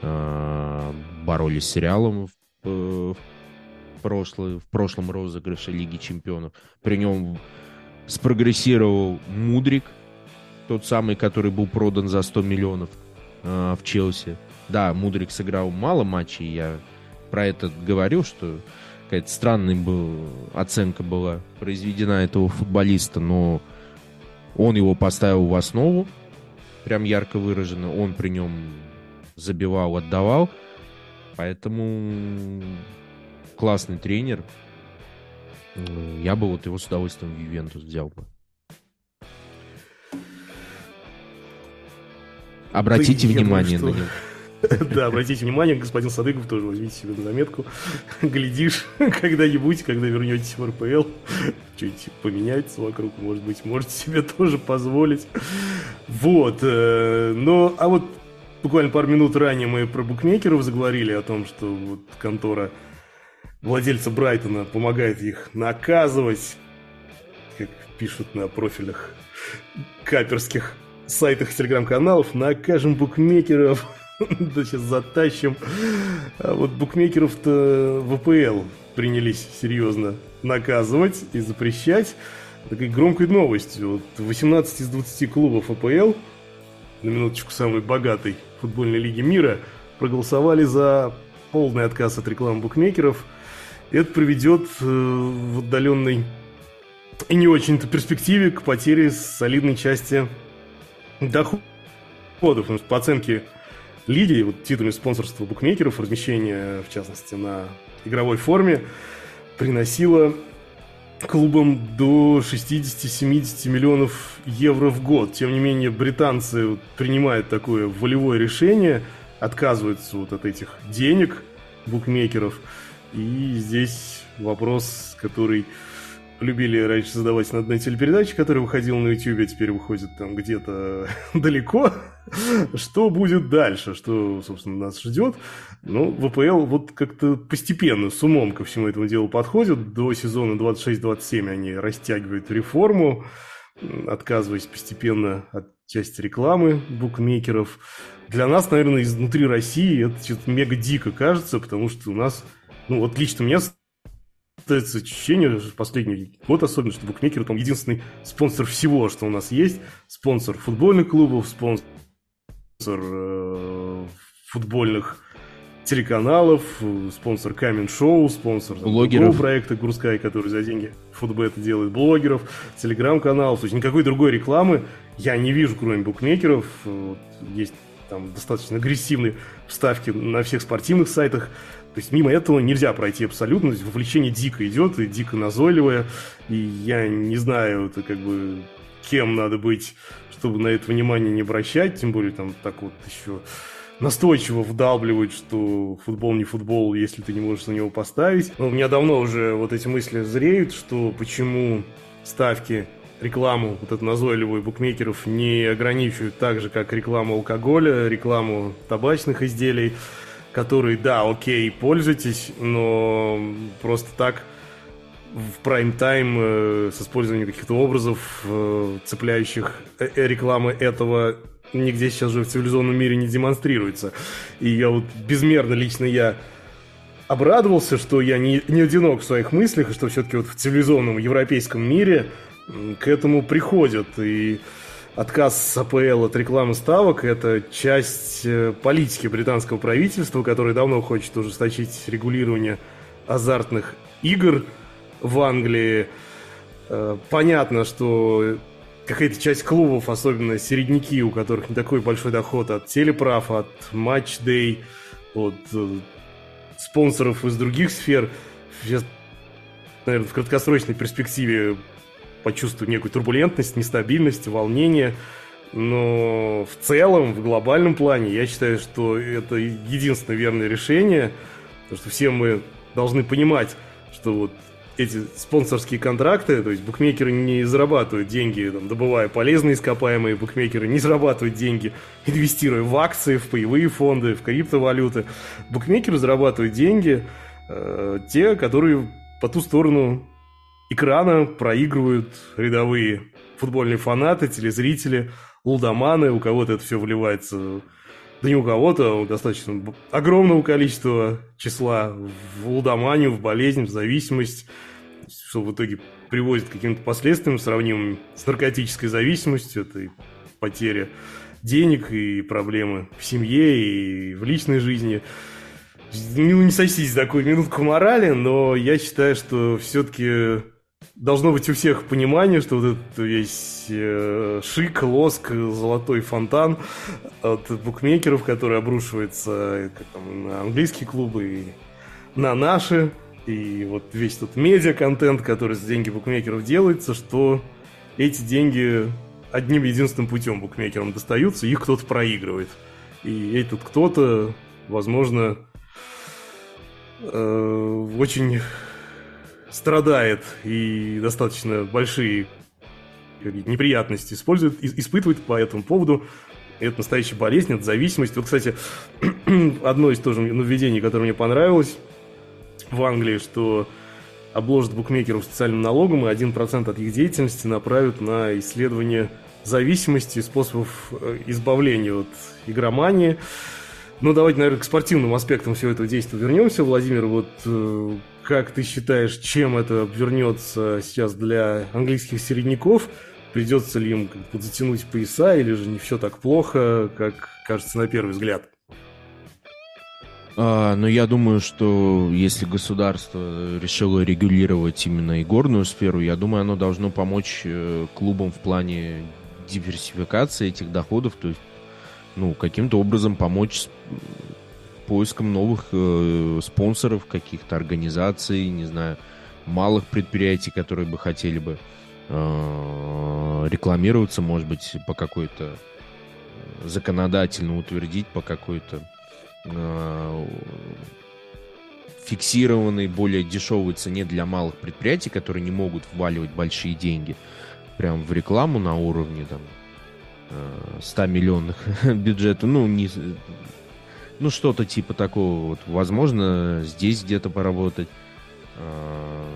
э, боролись с Реалом в, в, прошлый, в прошлом розыгрыше Лиги Чемпионов. При нем спрогрессировал Мудрик, тот самый, который был продан за 100 миллионов э, в Челси. Да, Мудрик сыграл мало матчей, я про это говорил, что какая-то странная был, оценка была произведена этого футболиста, но он его поставил в основу, прям ярко выраженно, он при нем забивал, отдавал, поэтому классный тренер, я бы вот его с удовольствием в Ювентус взял бы. Обратите да внимание думаю, что... на него. Да, обратите внимание, господин Садыков тоже возьмите себе на заметку. Глядишь, когда-нибудь, когда вернетесь в РПЛ, чуть поменяется вокруг, может быть, можете себе тоже позволить. Вот. Э, но, а вот буквально пару минут ранее мы про букмекеров заговорили, о том, что вот контора владельца Брайтона помогает их наказывать, как пишут на профилях каперских сайтах телеграм-каналов, накажем букмекеров да сейчас затащим. А вот букмекеров-то ВПЛ принялись серьезно наказывать и запрещать. Такой громкой новостью. Вот 18 из 20 клубов АПЛ, на минуточку самой богатой футбольной лиги мира, проголосовали за полный отказ от рекламы букмекеров. Это приведет э, в отдаленной и не очень-то перспективе к потере солидной части доходов. Что по оценке лиги, вот титульное спонсорство букмекеров, размещение, в частности, на игровой форме, приносило клубам до 60-70 миллионов евро в год. Тем не менее, британцы принимают такое волевое решение, отказываются вот от этих денег букмекеров. И здесь вопрос, который любили раньше задавать на одной телепередаче, которая выходила на YouTube, а теперь выходит там где-то далеко. Что будет дальше? Что, собственно, нас ждет? Ну, ВПЛ вот как-то постепенно, с умом ко всему этому делу подходит. До сезона 26-27 они растягивают реформу, отказываясь постепенно от части рекламы букмекеров. Для нас, наверное, изнутри России это что-то мега дико кажется, потому что у нас, ну вот лично мне остается ощущение, последний год особенно, что букмекер там единственный спонсор всего, что у нас есть. Спонсор футбольных клубов, спонсор э, футбольных телеканалов, спонсор Камен Шоу, спонсор блогеров. проекта Гурскай, который за деньги футбета делает, блогеров, телеграм-каналов. То есть никакой другой рекламы я не вижу, кроме букмекеров. Есть там достаточно агрессивные вставки на всех спортивных сайтах. Есть мимо этого нельзя пройти абсолютно. То вовлечение дико идет и дико назойливое. И я не знаю, это как бы кем надо быть, чтобы на это внимание не обращать. Тем более там так вот еще настойчиво вдалбливают, что футбол не футбол, если ты не можешь на него поставить. Но у меня давно уже вот эти мысли зреют, что почему ставки рекламу, вот эту назойливую букмекеров, не ограничивают так же, как рекламу алкоголя, рекламу табачных изделий который, да, окей, пользуйтесь, но просто так в прайм-тайм э, с использованием каких-то образов, э, цепляющих э, э, рекламы этого, нигде сейчас же в цивилизованном мире не демонстрируется. И я вот безмерно лично я обрадовался, что я не, не одинок в своих мыслях, и что все-таки вот в цивилизованном европейском мире к этому приходят. И отказ АПЛ от рекламы ставок – это часть э, политики британского правительства, которое давно хочет ужесточить регулирование азартных игр в Англии. Э, понятно, что какая-то часть клубов, особенно середняки, у которых не такой большой доход от телеправ, от матч-дей, от э, спонсоров из других сфер, сейчас, наверное, в краткосрочной перспективе почувствую некую турбулентность, нестабильность, волнение. Но в целом, в глобальном плане, я считаю, что это единственное верное решение, потому что все мы должны понимать, что вот эти спонсорские контракты, то есть букмекеры не зарабатывают деньги, там, добывая полезные ископаемые, букмекеры не зарабатывают деньги, инвестируя в акции, в паевые фонды, в криптовалюты. Букмекеры зарабатывают деньги, э, те, которые по ту сторону экрана проигрывают рядовые футбольные фанаты, телезрители, лудоманы, у кого-то это все вливается, да не у кого-то, а достаточно огромного количества числа в лудоманию, в болезнь, в зависимость, что в итоге приводит к каким-то последствиям, сравнимым с наркотической зависимостью, это и потеря денег, и проблемы в семье, и в личной жизни. Ну, не сочтите такую минутку морали, но я считаю, что все-таки должно быть у всех понимание, что вот этот весь э, шик, лоск, золотой фонтан от букмекеров, который обрушивается как там, на английские клубы и на наши, и вот весь тот медиа-контент, который с деньги букмекеров делается, что эти деньги одним единственным путем букмекерам достаются, их кто-то проигрывает. И этот кто-то, возможно, э, очень страдает и достаточно большие неприятности использует, испытывает по этому поводу. Это настоящая болезнь, это зависимость. Вот, кстати, одно из тоже нововведений, которое мне понравилось в Англии, что обложат букмекеров социальным налогом, и 1% от их деятельности направят на исследование зависимости, способов э, избавления от игромании. Ну, давайте, наверное, к спортивным аспектам всего этого действия вернемся. Владимир, вот э, как ты считаешь, чем это обернется сейчас для английских середняков? Придется ли им затянуть пояса, или же не все так плохо, как кажется на первый взгляд? А, но ну, я думаю, что если государство решило регулировать именно игорную сферу, я думаю, оно должно помочь э, клубам в плане диверсификации этих доходов, то есть ну, каким-то образом помочь поиском новых э, спонсоров, каких-то организаций, не знаю, малых предприятий, которые бы хотели бы э, рекламироваться, может быть, по какой-то э, законодательно утвердить, по какой-то э, фиксированной, более дешевой цене для малых предприятий, которые не могут вваливать большие деньги прям в рекламу на уровне там 100 э, миллионных бюджета, ну, не, ну, что-то типа такого вот. Возможно, здесь где-то поработать. А,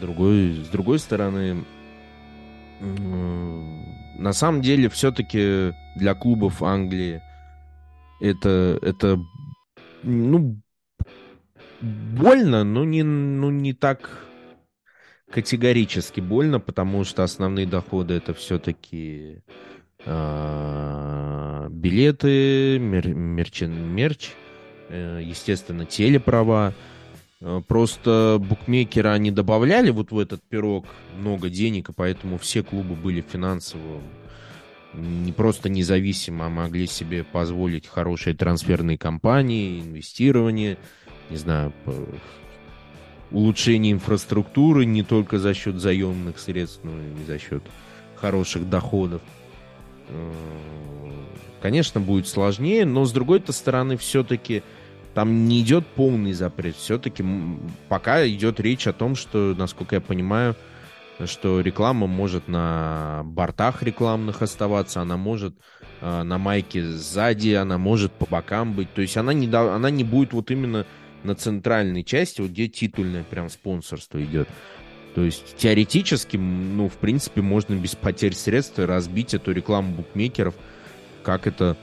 другой, с другой стороны, на самом деле, все-таки для клубов Англии это, это ну, больно, но не, ну, не так категорически больно, потому что основные доходы это все-таки билеты, мер, мерч, мерч, э, естественно, телеправа. Э, просто букмекеры, они добавляли вот в этот пирог много денег, и поэтому все клубы были финансово не просто независимо, а могли себе позволить хорошие трансферные кампании, инвестирование, не знаю, улучшение инфраструктуры не только за счет заемных средств, но и за счет хороших доходов. Конечно, будет сложнее, но с другой-то стороны, все-таки там не идет полный запрет. Все-таки пока идет речь о том, что, насколько я понимаю, что реклама может на бортах рекламных оставаться, она может э, на майке сзади, она может по бокам быть. То есть она не, она не будет вот именно на центральной части, вот где титульное прям спонсорство идет. То есть теоретически, ну, в принципе, можно без потерь средств разбить эту рекламу букмекеров, как это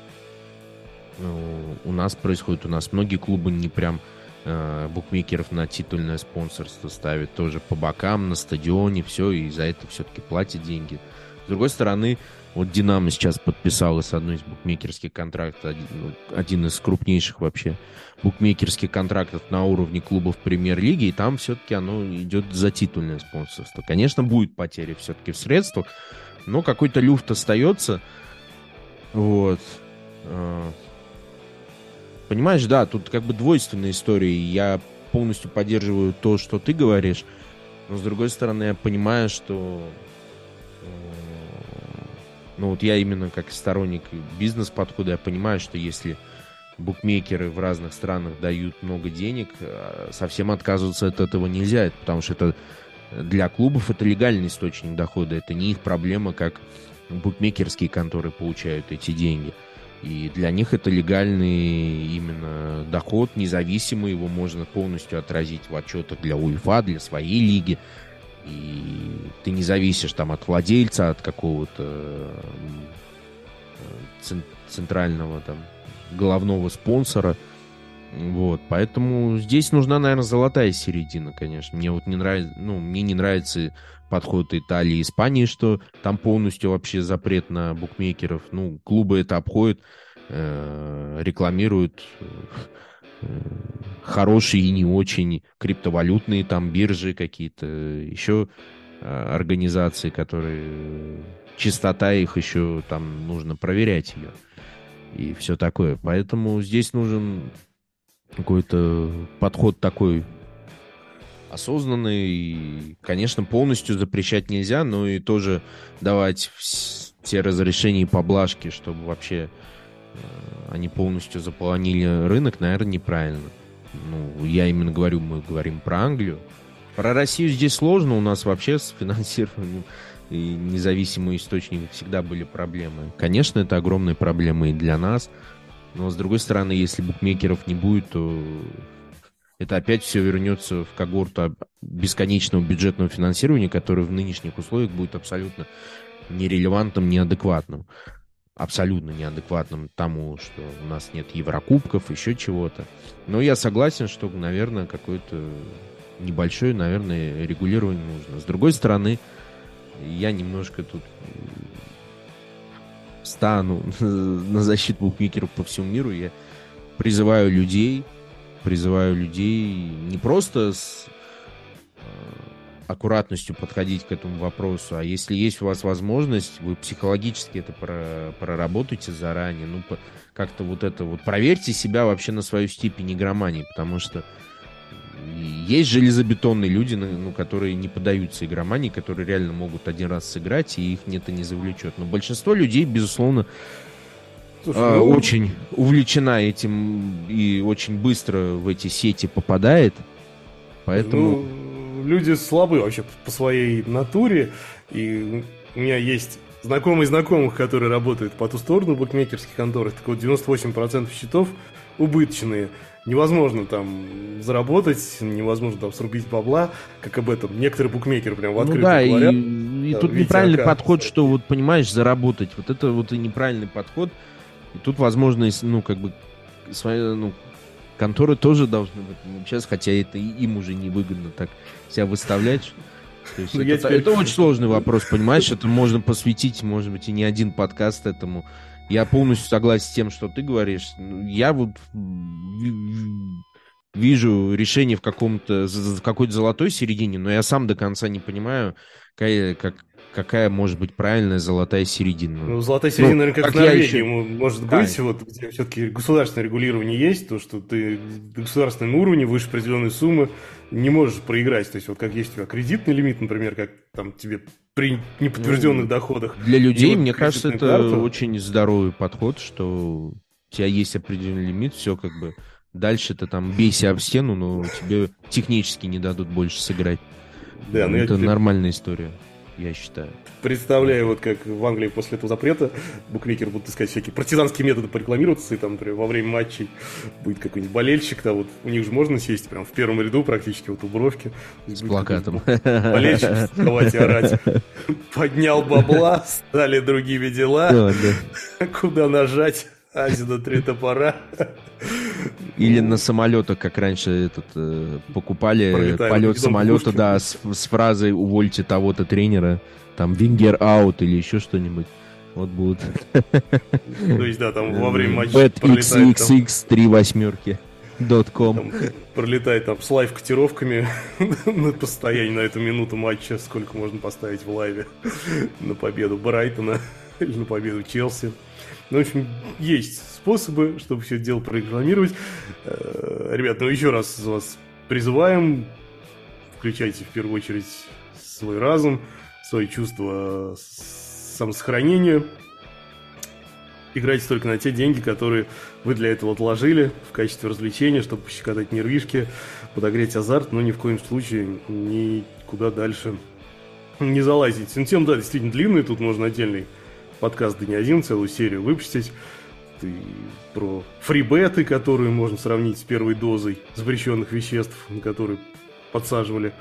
ну, у нас происходит. У нас многие клубы не прям э, букмекеров на титульное спонсорство ставит тоже по бокам, на стадионе, все, и за это все-таки платят деньги. С другой стороны, вот Динамо сейчас подписала с одной из букмекерских контрактов, один, ну, один из крупнейших вообще букмекерских контрактов на уровне клубов премьер-лиги, и там все-таки оно идет за титульное спонсорство. Конечно, будет потеря все-таки в средствах, но какой-то люфт остается. Вот. А, понимаешь, да, тут как бы двойственная история. Я полностью поддерживаю то, что ты говоришь, но с другой стороны я понимаю, что ну вот я именно как сторонник бизнес-подхода, я понимаю, что если букмекеры в разных странах дают много денег, а, совсем отказываться от этого нельзя, потому что это для клубов это легальный источник дохода, это не их проблема, как букмекерские конторы получают эти деньги. И для них это легальный именно доход, независимый, его можно полностью отразить в отчетах для УЕФА, для своей лиги и ты не зависишь там от владельца, от какого-то центрального там головного спонсора. Вот, поэтому здесь нужна, наверное, золотая середина, конечно. Мне вот не нравится, ну, мне не нравится подход Италии и Испании, что там полностью вообще запрет на букмекеров. Ну, клубы это обходят, э, рекламируют хорошие и не очень криптовалютные там биржи какие-то, еще а, организации, которые чистота их еще там нужно проверять ее и все такое. Поэтому здесь нужен какой-то подход такой осознанный. И, конечно, полностью запрещать нельзя, но и тоже давать все разрешения и поблажки, чтобы вообще Э, они полностью заполонили рынок, наверное, неправильно. Ну, я именно говорю, мы говорим про Англию. Про Россию здесь сложно, у нас вообще с финансированием и независимые источники всегда были проблемы. Конечно, это огромные проблемы и для нас, но с другой стороны, если букмекеров не будет, то это опять все вернется в когорту бесконечного бюджетного финансирования, которое в нынешних условиях будет абсолютно нерелевантным, неадекватным абсолютно неадекватным тому, что у нас нет Еврокубков, еще чего-то. Но я согласен, что, наверное, какое-то небольшое, наверное, регулирование нужно. С другой стороны, я немножко тут стану на защиту букмекеров по всему миру. Я призываю людей, призываю людей не просто с аккуратностью подходить к этому вопросу. А если есть у вас возможность, вы психологически это проработайте заранее. Ну, как-то вот это вот проверьте себя вообще на свою степень игромании, потому что есть железобетонные люди, ну, которые не поддаются игромании, которые реально могут один раз сыграть, и их это не завлечет. Но большинство людей, безусловно, Слушай, а, ну... очень увлечена этим и очень быстро в эти сети попадает. Поэтому... Ну люди слабы вообще по своей натуре, и у меня есть знакомые знакомых, которые работают по ту сторону букмекерских контор, так вот 98% счетов убыточные. Невозможно там заработать, невозможно там срубить бабла, как об этом некоторые букмекеры прям в ну открытую ну да, говорят. И, и тут неправильный подход, что вот, понимаешь, заработать. Вот это вот и неправильный подход. И тут, возможно, ну, как бы, свои, ну, конторы тоже должны в этом участвовать, хотя это им уже невыгодно так себя выставлять. Есть ну, это, теперь... это очень сложный вопрос, понимаешь? Это можно посвятить, может быть, и не один подкаст этому. Я полностью согласен с тем, что ты говоришь. Я вот вижу решение в каком-то в какой-то золотой середине, но я сам до конца не понимаю, как, какая может быть правильная золотая середина. Ну, золотая середина, ну, наверное, как, как в Норвегии еще... может да. быть, вот где все-таки государственное регулирование есть, то, что ты на государственном уровне выше определенной суммы не можешь проиграть. То есть, вот как есть у тебя кредитный лимит, например, как там тебе при неподтвержденных ну, доходах. Для людей, вот мне кажется, это карта... очень здоровый подход, что у тебя есть определенный лимит, все как бы дальше ты там бейся об стену, но тебе технически не дадут больше сыграть. Да, ну, это нормальная история я считаю. Представляю, вот как в Англии после этого запрета букмекеры будут искать всякие партизанские методы порекламироваться, и там, например, во время матчей будет какой-нибудь болельщик, да, вот у них же можно сесть прям в первом ряду практически, вот у бровки. С плакатом. Болельщик вставать и орать. Поднял бабла, стали другими дела. Куда нажать? Азина три топора. Или на самолетах, как раньше этот, э, покупали Пролетаем полет самолета, да, с, с фразой «увольте того-то тренера», там «Wenger out» или еще что-нибудь. Вот будут. То есть, да, там во время матча BetXXX, три восьмерки. .com. пролетает там с лайв-котировками по состоянию на эту минуту матча, сколько можно поставить в лайве на победу Брайтона или на победу Челси. Ну, в общем, есть способы, чтобы все это дело прорекламировать. Э, ребят, ну еще раз вас призываем, включайте в первую очередь свой разум, свои чувства самосохранения. Играйте только на те деньги, которые вы для этого отложили в качестве развлечения, чтобы пощекотать нервишки, подогреть азарт, но ни в коем случае никуда дальше не залазить. Ну, тем, да, действительно длинный, тут можно отдельный подкаст, да не один, целую серию выпустить. И про фрибеты, которые можно сравнить с первой дозой запрещенных веществ, которые подсаживали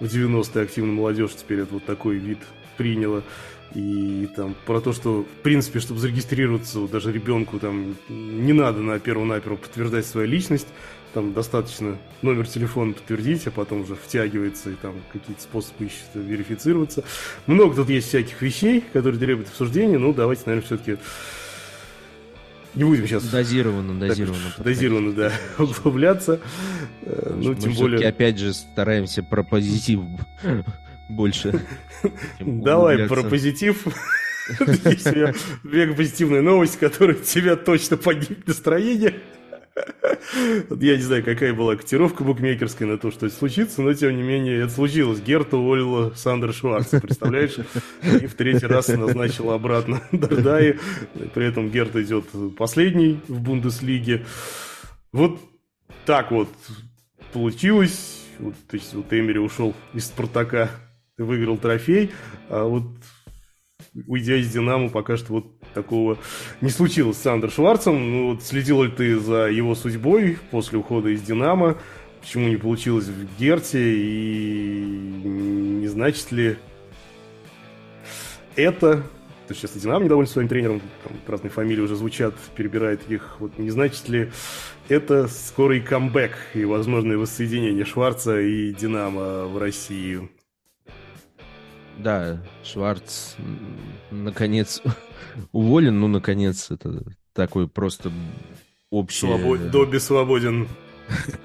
в 90-е активно молодежь, теперь это вот такой вид приняла. И там про то, что, в принципе, чтобы зарегистрироваться, даже ребенку там не надо на первую-наперво подтверждать свою личность, там достаточно номер телефона подтвердить, а потом уже втягивается и там какие-то способы ищет верифицироваться. Много тут есть всяких вещей, которые требуют обсуждения, но давайте, наверное, все-таки не будем сейчас... Дозированно, дозированно. Так, дозированно, да, углубляться. Э, ну, тем более... опять же, стараемся про позитив больше. Давай про позитив. Есть век позитивная новость, которая тебя точно поднимет настроение. Я не знаю, какая была котировка букмекерская на то, что это случится, но тем не менее это случилось. Герта уволила Сандер Шварц, представляешь? И в третий раз назначила обратно Дардаи. При этом Герта идет последний в Бундеслиге. Вот так вот получилось. Вот, то есть вот Эмери ушел из Спартака выиграл трофей, а вот уйдя из Динамо, пока что вот такого не случилось с Сандер Шварцем. Ну, вот следил ли ты за его судьбой после ухода из Динамо? Почему не получилось в Герте? И не значит ли это... То сейчас и Динамо недоволен своим тренером, там разные фамилии уже звучат, перебирает их. Вот не значит ли это скорый камбэк и возможное воссоединение Шварца и Динамо в России? Да, Шварц наконец уволен, ну, наконец, это такой просто общий... Свобод... Э, Добби свободен.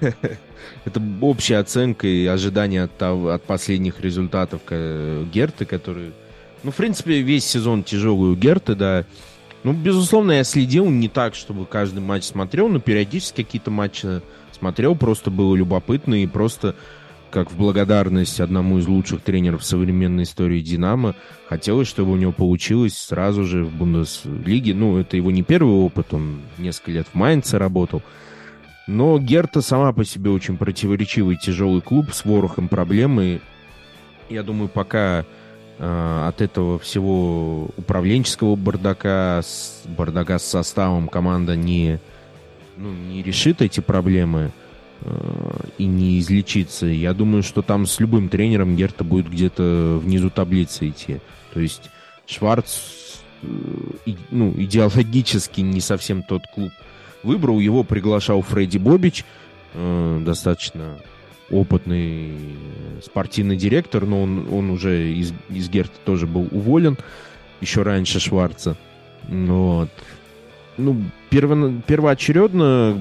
это общая оценка и ожидания от, от последних результатов Герты, которые... Ну, в принципе, весь сезон тяжелый у Герты, да. Ну, безусловно, я следил не так, чтобы каждый матч смотрел, но периодически какие-то матчи смотрел, просто было любопытно и просто как в благодарность одному из лучших тренеров современной истории «Динамо», хотелось, чтобы у него получилось сразу же в Бундеслиге. Ну, это его не первый опыт, он несколько лет в Майнце работал. Но Герта сама по себе очень противоречивый тяжелый клуб с ворохом проблемы. Я думаю, пока э, от этого всего управленческого бардака, с, бардака с составом команда не, ну, не решит эти проблемы – и не излечиться. Я думаю, что там с любым тренером Герта будет где-то внизу таблицы идти. То есть Шварц э, ну, идеологически не совсем тот клуб выбрал. Его приглашал Фредди Бобич, э, достаточно опытный спортивный директор, но он, он уже из, из Герта тоже был уволен еще раньше Шварца. Вот. Ну, перво, первоочередно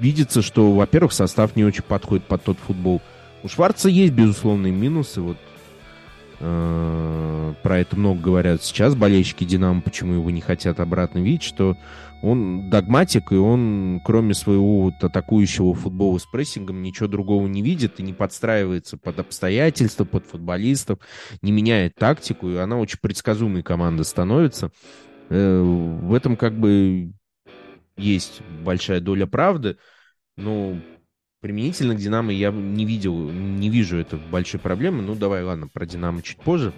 видится, что, во-первых, состав не очень подходит под тот футбол. У Шварца есть безусловные минусы. Вот э, про это много говорят сейчас болельщики Динамо, почему его не хотят обратно видеть, что он догматик, и он, кроме своего вот атакующего футбола с прессингом, ничего другого не видит и не подстраивается под обстоятельства, под футболистов, не меняет тактику, и она очень предсказуемой команда становится. Э, в этом как бы есть большая доля правды, но применительно к Динамо я не видел, не вижу это большой проблемы. Ну, давай, ладно, про Динамо чуть позже.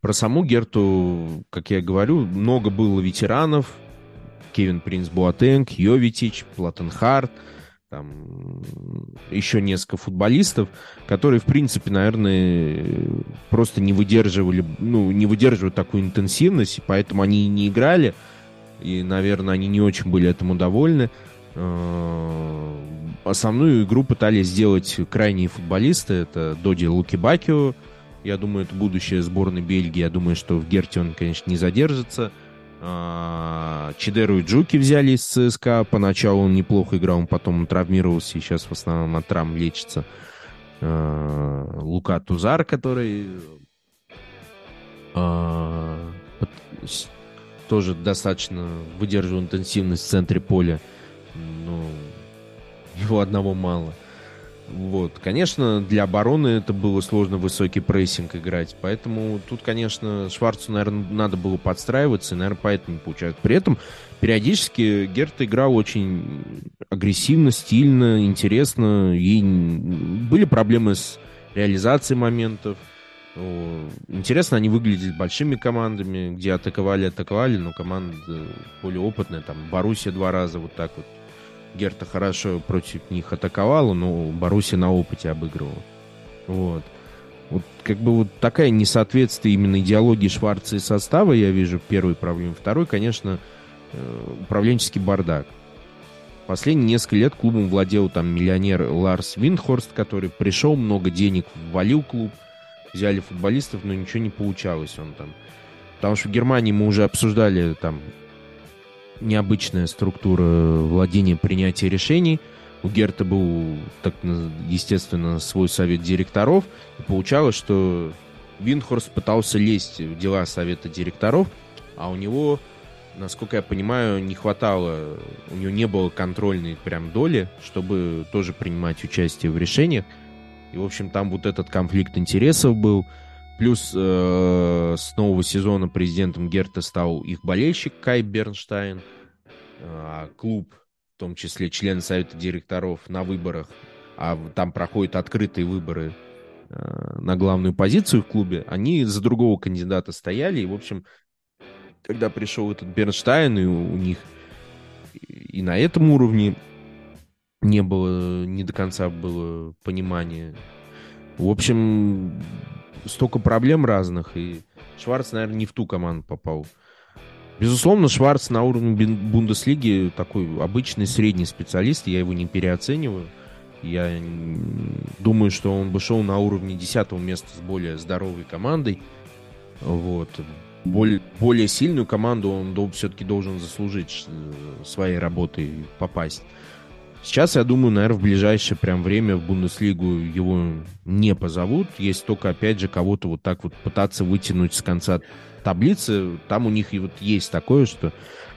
Про саму Герту, как я говорю, много было ветеранов. Кевин Принц Буатенг, Йовитич, Платон Харт, там еще несколько футболистов, которые, в принципе, наверное, просто не выдерживали, ну, не выдерживают такую интенсивность, поэтому они не играли и, наверное, они не очень были этому довольны. Э, основную игру пытались сделать крайние футболисты. Это Доди Лукибакио. Я думаю, это будущее сборной Бельгии. Я думаю, что в Герте он, конечно, не задержится. Э, Чидеру и Джуки взяли из ЦСКА. Поначалу он неплохо играл, он потом травмировался и сейчас в основном от травм лечится. Э, Лука Тузар, который тоже достаточно выдерживал интенсивность в центре поля ну, его одного мало. Вот. Конечно, для обороны это было сложно высокий прессинг играть. Поэтому тут, конечно, Шварцу, наверное, надо было подстраиваться, и, наверное, поэтому не получается. При этом периодически Герт играл очень агрессивно, стильно, интересно. И были проблемы с реализацией моментов. Интересно, они выглядели большими командами, где атаковали, атаковали, но команда более опытная, там, Боруссия два раза вот так вот Герта хорошо против них атаковала, но Баруси на опыте обыгрывал. Вот. Вот как бы вот такая несоответствие именно идеологии Шварца и состава, я вижу, первый проблем. Второй, конечно, э, управленческий бардак. Последние несколько лет клубом владел там миллионер Ларс Виндхорст, который пришел, много денег ввалил клуб, взяли футболистов, но ничего не получалось он там. Потому что в Германии мы уже обсуждали там необычная структура владения принятия решений. У Герта был, так, естественно, свой совет директоров. И получалось, что Винхорст пытался лезть в дела совета директоров, а у него, насколько я понимаю, не хватало, у него не было контрольной прям доли, чтобы тоже принимать участие в решениях. И, в общем, там вот этот конфликт интересов был. Плюс э, с нового сезона президентом Герта стал их болельщик Кай Бернштайн. А клуб, в том числе член совета директоров на выборах, а там проходят открытые выборы э, на главную позицию в клубе, они за другого кандидата стояли. И, в общем, когда пришел этот Бернштайн, и у них и на этом уровне не было, не до конца было понимания. В общем, столько проблем разных, и Шварц, наверное, не в ту команду попал. Безусловно, Шварц на уровне Бундеслиги такой обычный средний специалист, я его не переоцениваю. Я думаю, что он бы шел на уровне 10 места с более здоровой командой. Вот. Более, более сильную команду он все-таки должен заслужить э, своей работой попасть. Сейчас, я думаю, наверное, в ближайшее прям время в Бундеслигу его не позовут. Есть только, опять же, кого-то вот так вот пытаться вытянуть с конца таблицы. Там у них и вот есть такое, что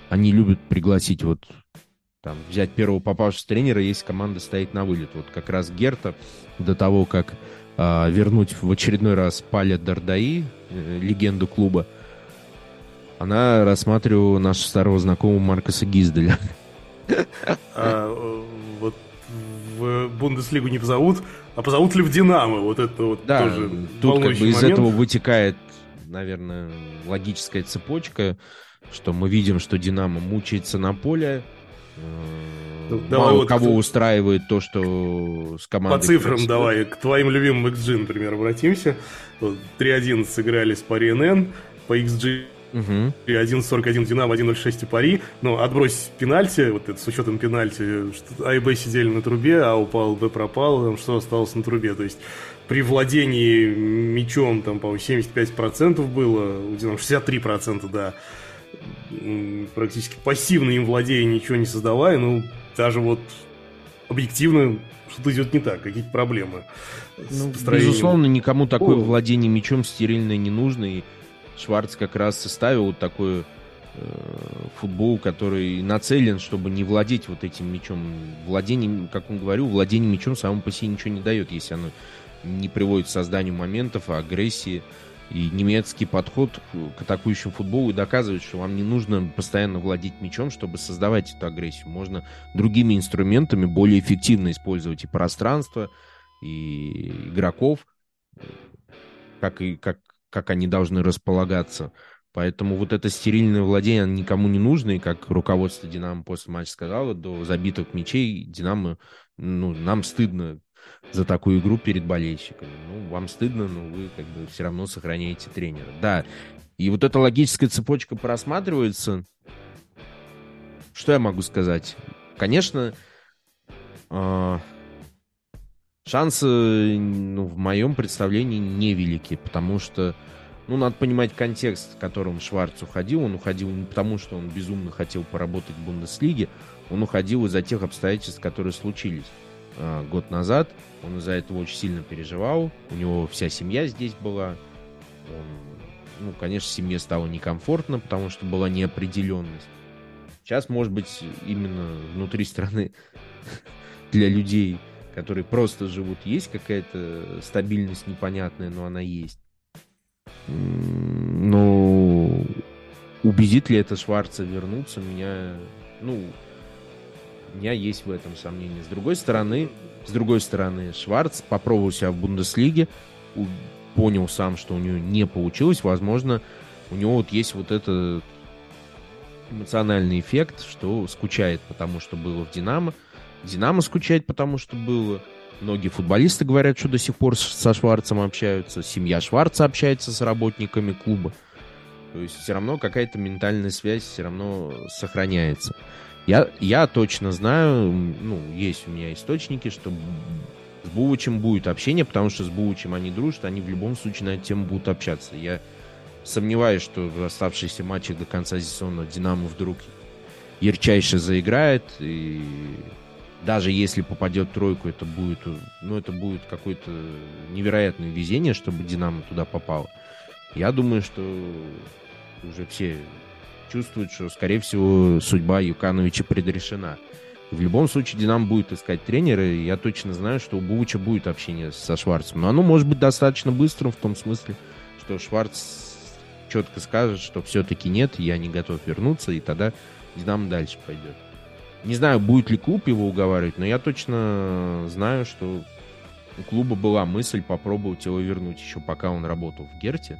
они любят пригласить вот там, взять первого попавшего тренера, если команда стоит на вылет. Вот как раз Герта до того, как э, вернуть в очередной раз Паля Дардаи, э, легенду клуба, она рассматривала нашего старого знакомого Маркоса Гизделя. В Бундеслигу не позовут, а позовут ли в Динамо? Вот это вот да, тоже тут как бы из этого вытекает, наверное, логическая цепочка, что мы видим, что Динамо мучается на поле, ну, давай Мало вот кого к... устраивает то, что с командой... По цифрам происходит. давай, к твоим любимым XG, например, обратимся. 3-1 сыграли с Пари НН, по XG Угу. 1.41 Динамо, 1.06 Пари. Но отбрось пенальти, вот это с учетом пенальти, что А и Б сидели на трубе, А упал, Б пропал, что осталось на трубе. То есть при владении мячом там, по-моему, 75% было, у Динамо 63%, да. Практически пассивно им владея, ничего не создавая, ну, даже вот объективно что-то идет не так, какие-то проблемы. Ну, безусловно, никому такое О. владение мячом стерильное не нужно, и Шварц как раз составил вот такой э, футбол, который нацелен, чтобы не владеть вот этим мячом. Владение, как он говорил, владение мячом само по себе ничего не дает, если оно не приводит к созданию моментов, а агрессии. И немецкий подход к атакующему футболу доказывает, что вам не нужно постоянно владеть мячом, чтобы создавать эту агрессию. Можно другими инструментами более эффективно использовать и пространство, и игроков, как и как как они должны располагаться. Поэтому вот это стерильное владение никому не нужно, и как руководство Динамо после матча сказало, до забитых мячей Динамо, ну, нам стыдно за такую игру перед болельщиками. Ну, вам стыдно, но вы как бы все равно сохраняете тренера. Да, и вот эта логическая цепочка просматривается. Что я могу сказать? конечно, э, шансы, ну, в моем представлении, невелики, потому что, ну, надо понимать контекст, в котором Шварц уходил. Он уходил не потому, что он безумно хотел поработать в Бундеслиге, он уходил из-за тех обстоятельств, которые случились э, год назад. Он из-за этого очень сильно переживал. У него вся семья здесь была. Он, ну, конечно, семье стало некомфортно, потому что была неопределенность. Сейчас, может быть, именно внутри страны для людей, которые просто живут, есть какая-то стабильность непонятная, но она есть. Но убедит ли это Шварца вернуться, меня, ну, у меня есть в этом сомнение. С другой стороны, с другой стороны, Шварц попробовал себя в Бундеслиге, понял сам, что у него не получилось. Возможно, у него вот есть вот этот эмоциональный эффект, что скучает, потому что было в Динамо. Динамо скучает, потому что было. Многие футболисты говорят, что до сих пор со Шварцем общаются. Семья Шварца общается с работниками клуба. То есть все равно какая-то ментальная связь все равно сохраняется. Я, я точно знаю, ну, есть у меня источники, что с Бувачем будет общение, потому что с Бувачем они дружат, они в любом случае на эту тему будут общаться. Я сомневаюсь, что в оставшиеся матчи до конца сезона Динамо вдруг ярчайше заиграет, и даже если попадет тройку, это будет, ну, это будет какое-то невероятное везение, чтобы Динамо туда попало. Я думаю, что уже все чувствуют, что, скорее всего, судьба Юкановича предрешена. В любом случае, Динамо будет искать тренера, и я точно знаю, что у Бувича будет общение со Шварцем. Но оно может быть достаточно быстрым в том смысле, что Шварц четко скажет, что все-таки нет, я не готов вернуться, и тогда Динамо дальше пойдет. Не знаю, будет ли клуб его уговаривать, но я точно знаю, что у клуба была мысль попробовать его вернуть еще пока он работал в Герте.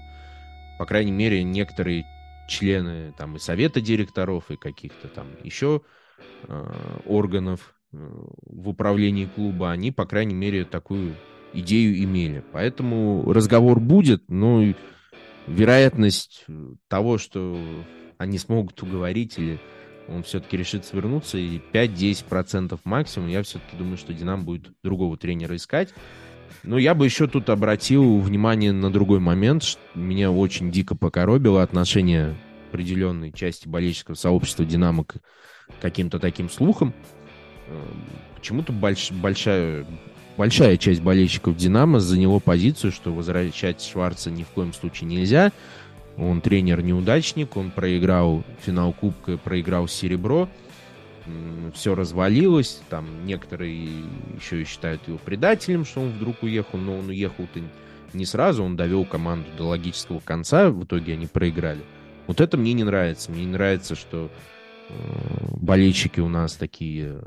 По крайней мере, некоторые члены там и совета директоров, и каких-то там еще э, органов э, в управлении клуба, они, по крайней мере, такую идею имели. Поэтому разговор будет, но вероятность того, что они смогут уговорить или он все-таки решит свернуться, и 5-10% максимум, я все-таки думаю, что Динам будет другого тренера искать. Но я бы еще тут обратил внимание на другой момент. Что меня очень дико покоробило отношение определенной части болельческого сообщества «Динамо» к каким-то таким слухам. Эм, почему-то больш, большая, большая часть болельщиков «Динамо» заняла позицию, что возвращать Шварца ни в коем случае нельзя. Он тренер-неудачник, он проиграл финал Кубка, проиграл серебро все развалилось, там некоторые еще считают его предателем, что он вдруг уехал, но он уехал-то не сразу, он довел команду до логического конца, в итоге они проиграли. Вот это мне не нравится. Мне не нравится, что э, болельщики у нас такие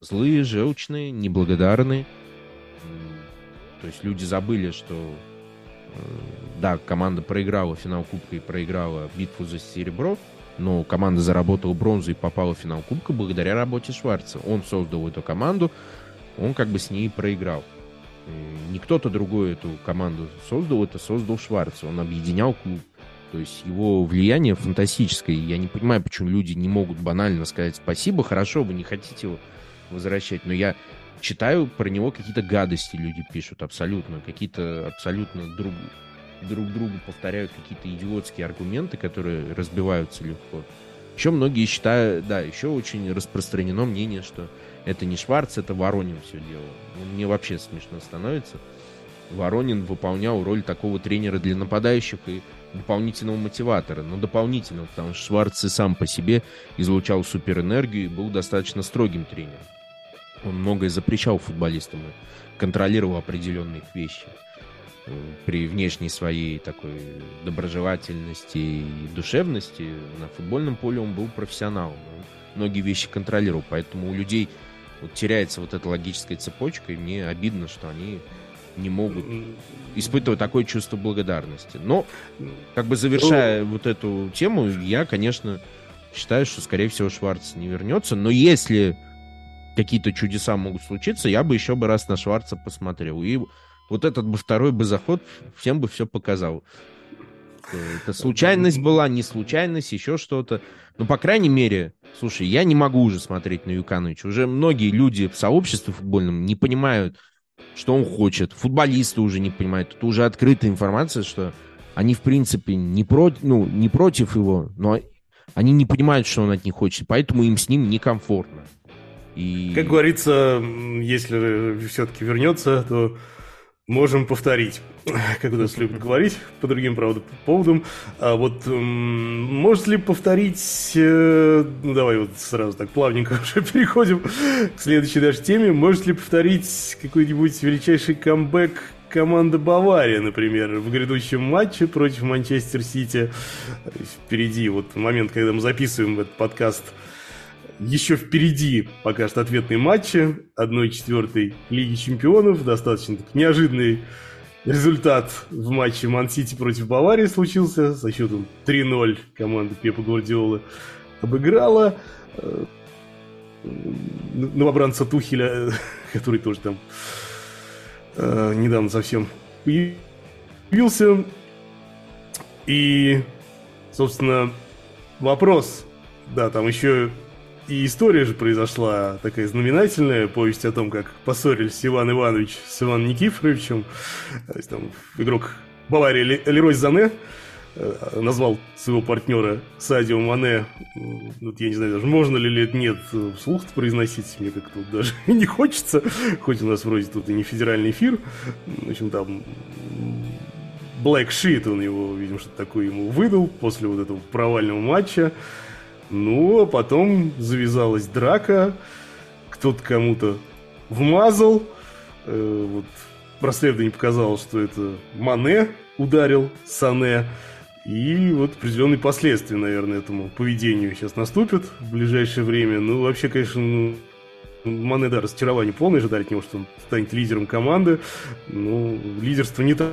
злые, желчные, неблагодарные. То есть люди забыли, что да, команда проиграла финал Кубка и проиграла битву за серебро, но команда заработала бронзу и попала в финал Кубка благодаря работе Шварца. Он создал эту команду, он как бы с ней проиграл. Не кто-то другой эту команду создал, это создал Шварц. Он объединял клуб. То есть его влияние фантастическое. Я не понимаю, почему люди не могут банально сказать спасибо, хорошо, вы не хотите его возвращать. Но я читаю про него какие-то гадости люди пишут абсолютно. Какие-то абсолютно друг, друг другу повторяют какие-то идиотские аргументы, которые разбиваются легко. Еще многие считают, да, еще очень распространено мнение, что это не Шварц, это Воронин все делал. Ну, мне вообще смешно становится. Воронин выполнял роль такого тренера для нападающих и дополнительного мотиватора. Но дополнительного, потому что Шварц и сам по себе излучал суперэнергию и был достаточно строгим тренером. Он многое запрещал футболистам контролировал определенные вещи при внешней своей такой доброжелательности и душевности на футбольном поле он был профессионалом. Он многие вещи контролировал, поэтому у людей вот теряется вот эта логическая цепочка, и мне обидно, что они не могут испытывать такое чувство благодарности. Но, как бы завершая ну, вот эту тему, я, конечно, считаю, что, скорее всего, Шварц не вернется. Но если какие-то чудеса могут случиться, я бы еще бы раз на Шварца посмотрел. И вот этот бы второй бы заход всем бы все показал. это случайность была, не случайность, еще что-то. Ну, по крайней мере, слушай, я не могу уже смотреть на Юкановича. Уже многие люди в сообществе футбольном не понимают, что он хочет. Футболисты уже не понимают. Тут уже открытая информация, что они, в принципе, не, про... ну, не против его, но они не понимают, что он от них хочет, поэтому им с ним некомфортно. И... Как говорится, если все-таки вернется, то можем повторить, как у нас любят говорить, по другим, правда, поводам. А вот может ли повторить, э, ну давай вот сразу так плавненько уже переходим к следующей даже теме, может ли повторить какой-нибудь величайший камбэк команда Бавария, например, в грядущем матче против Манчестер Сити. Впереди, вот момент, когда мы записываем этот подкаст, еще впереди пока что ответные матчи 1-4 Лиги Чемпионов. Достаточно неожиданный результат в матче Ман-Сити против Баварии случился. Со счетом 3-0 команда Пепа Гвардиолы обыграла э, новобранца Тухеля, который тоже там э, недавно совсем появился. И, собственно, вопрос, да, там еще и история же произошла такая знаменательная, повесть о том, как поссорились Иван Иванович с Иваном Никифоровичем. То есть, там, игрок Баварии Лерой Зане э, назвал своего партнера Садио Мане. Вот я не знаю, даже можно ли это нет вслух произносить, мне как-то даже не хочется, хоть у нас вроде тут и не федеральный эфир. В общем, там Black Sheet он его, видимо, что-то такое ему выдал после вот этого провального матча. Ну, а потом завязалась драка, кто-то кому-то вмазал. Э, вот расследование показало, что это Мане ударил Сане. И вот определенные последствия, наверное, этому поведению сейчас наступят в ближайшее время. Ну, вообще, конечно, ну, Мане, да, разочарование полное, ожидали от него, что он станет лидером команды. Ну, лидерство не так,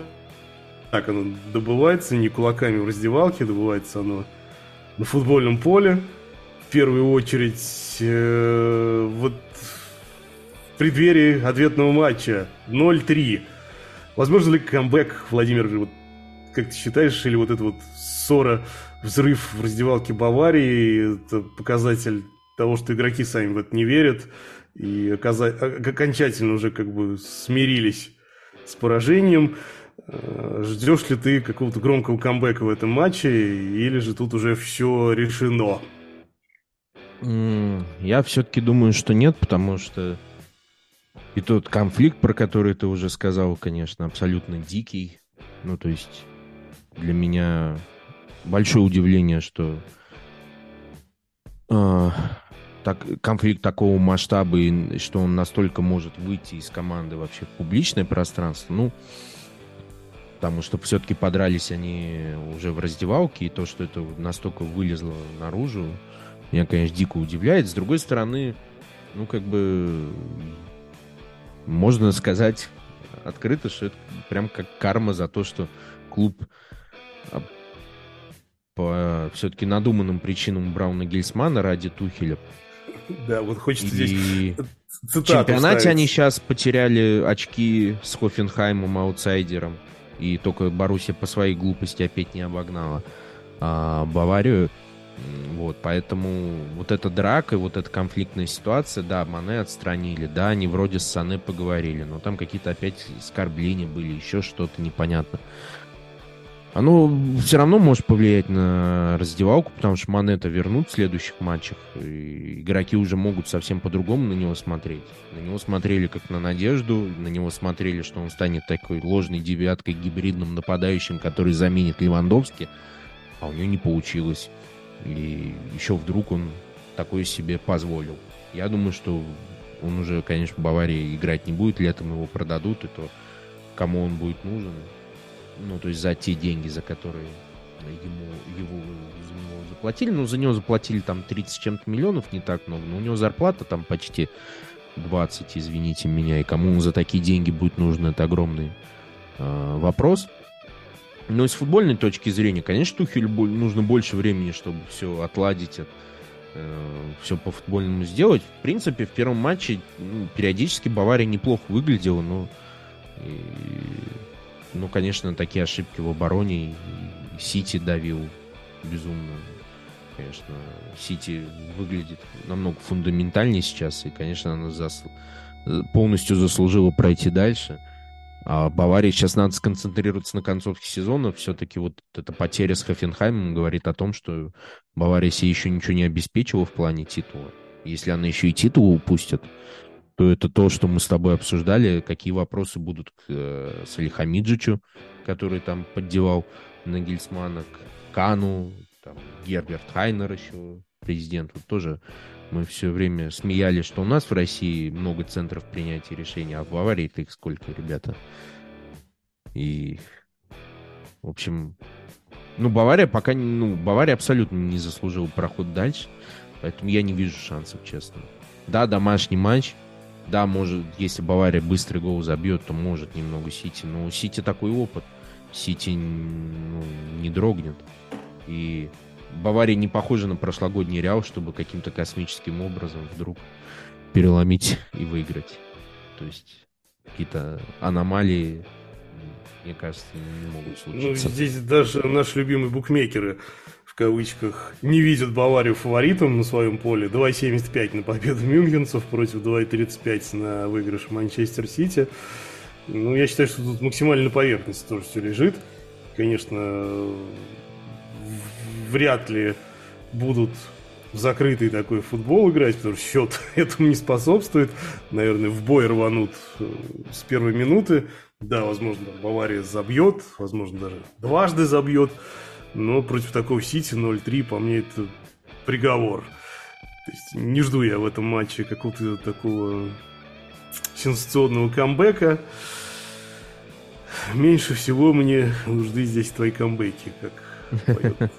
так оно добывается, не кулаками в раздевалке, добывается оно на футбольном поле. В первую очередь, э, вот в преддверии ответного матча 0-3. Возможно ли камбэк, Владимир, вот, как ты считаешь, или вот эта вот ссора, взрыв в раздевалке Баварии, это показатель того, что игроки сами в это не верят и окончательно уже как бы смирились с поражением. Ждешь ли ты какого-то громкого камбэка в этом матче, или же тут уже все решено? Я все-таки думаю, что нет, потому что и тот конфликт, про который ты уже сказал, конечно, абсолютно дикий. Ну, то есть для меня большое удивление, что э, так, конфликт такого масштаба, и что он настолько может выйти из команды вообще в публичное пространство. Ну, потому что все-таки подрались они уже в раздевалке, и то, что это настолько вылезло наружу, меня, конечно, дико удивляет. С другой стороны, ну, как бы, можно сказать открыто, что это прям как карма за то, что клуб а, по все-таки надуманным причинам Брауна Гельсмана ради Тухеля. Да, вот хочется и... здесь В чемпионате ставить. они сейчас потеряли очки с Хофенхаймом, аутсайдером и только Боруссия по своей глупости опять не обогнала а, Баварию. Вот, поэтому вот эта драка, вот эта конфликтная ситуация, да, Мане отстранили, да, они вроде с Сане поговорили, но там какие-то опять оскорбления были, еще что-то непонятно оно все равно может повлиять на раздевалку, потому что Монета вернут в следующих матчах, и игроки уже могут совсем по-другому на него смотреть. На него смотрели как на надежду, на него смотрели, что он станет такой ложной девяткой, гибридным нападающим, который заменит Левандовски, а у него не получилось. И еще вдруг он такое себе позволил. Я думаю, что он уже, конечно, в Баварии играть не будет, летом его продадут, и то кому он будет нужен, ну, то есть за те деньги, за которые ему, его него заплатили. Ну, за него заплатили там 30 чем-то миллионов, не так много, но у него зарплата там почти 20, извините меня, и кому за такие деньги будет нужен, это огромный э, вопрос. Но из футбольной точки зрения, конечно, Тухелю нужно больше времени, чтобы все отладить, от, э, все по футбольному сделать. В принципе, в первом матче ну, периодически Бавария неплохо выглядела, но и ну, конечно, такие ошибки в обороне Сити давил безумно. Конечно, Сити выглядит намного фундаментальнее сейчас, и, конечно, она засл... полностью заслужила пройти дальше. А Баварии сейчас надо сконцентрироваться на концовке сезона. Все-таки вот эта потеря с Хофенхаймом говорит о том, что Бавария себе еще ничего не обеспечила в плане титула. Если она еще и титул упустит, то это то, что мы с тобой обсуждали, какие вопросы будут к э, Салихамиджичу, который там поддевал Нагельсмана, к Кану, там, Герберт Хайнер еще, президент, вот тоже мы все время смеялись, что у нас в России много центров принятия решений, а в Баварии-то их сколько, ребята? И, в общем, ну, Бавария пока, ну, Бавария абсолютно не заслужила проход дальше, поэтому я не вижу шансов, честно. Да, домашний матч, да, может, если Бавария быстрый гол забьет, то может немного Сити. Но у Сити такой опыт. Сити ну, не дрогнет. И Бавария не похожа на прошлогодний Реал, чтобы каким-то космическим образом вдруг переломить и выиграть. То есть какие-то аномалии, мне кажется, не могут ну, случиться. Ну, здесь даже наши любимые букмекеры кавычках, не видят Баварию фаворитом на своем поле. 2.75 на победу мюнхенцев против 2.35 на выигрыш Манчестер Сити. Ну, я считаю, что тут максимально на поверхности тоже все лежит. Конечно, вряд ли будут в закрытый такой футбол играть, потому что счет этому не способствует. Наверное, в бой рванут э, с первой минуты. Да, возможно, Бавария забьет, возможно, даже дважды забьет. Но против такого Сити 0-3, по мне, это приговор. То есть не жду я в этом матче какого-то такого сенсационного камбэка. Меньше всего мне нужны здесь твои камбэки, как поет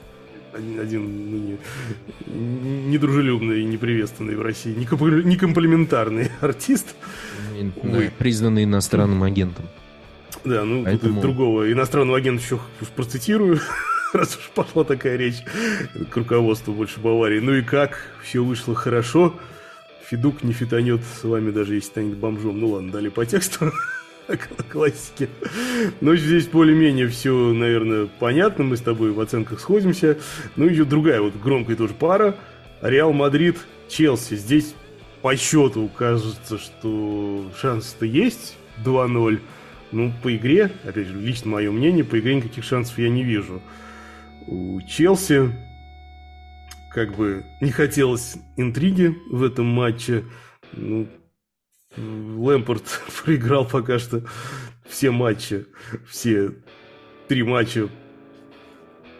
один ну, не, недружелюбный и неприветственный в России, некомплиментарный артист. Увы. Признанный иностранным агентом. Да, ну Поэтому... другого иностранного агента еще процитирую. раз уж пошла такая речь к руководству больше Баварии. Ну и как? Все вышло хорошо. Федук не фитанет с вами, даже если станет бомжом. Ну ладно, дали по тексту классики. Но здесь более-менее все, наверное, понятно. Мы с тобой в оценках сходимся. Ну и другая вот громкая тоже пара. Реал Мадрид, Челси. Здесь по счету кажется, что шанс-то есть. 2-0. Ну, по игре, опять же, лично мое мнение, по игре никаких шансов я не вижу у Челси. Как бы не хотелось интриги в этом матче. Ну, Лэмпорт проиграл пока что все матчи, все три матча,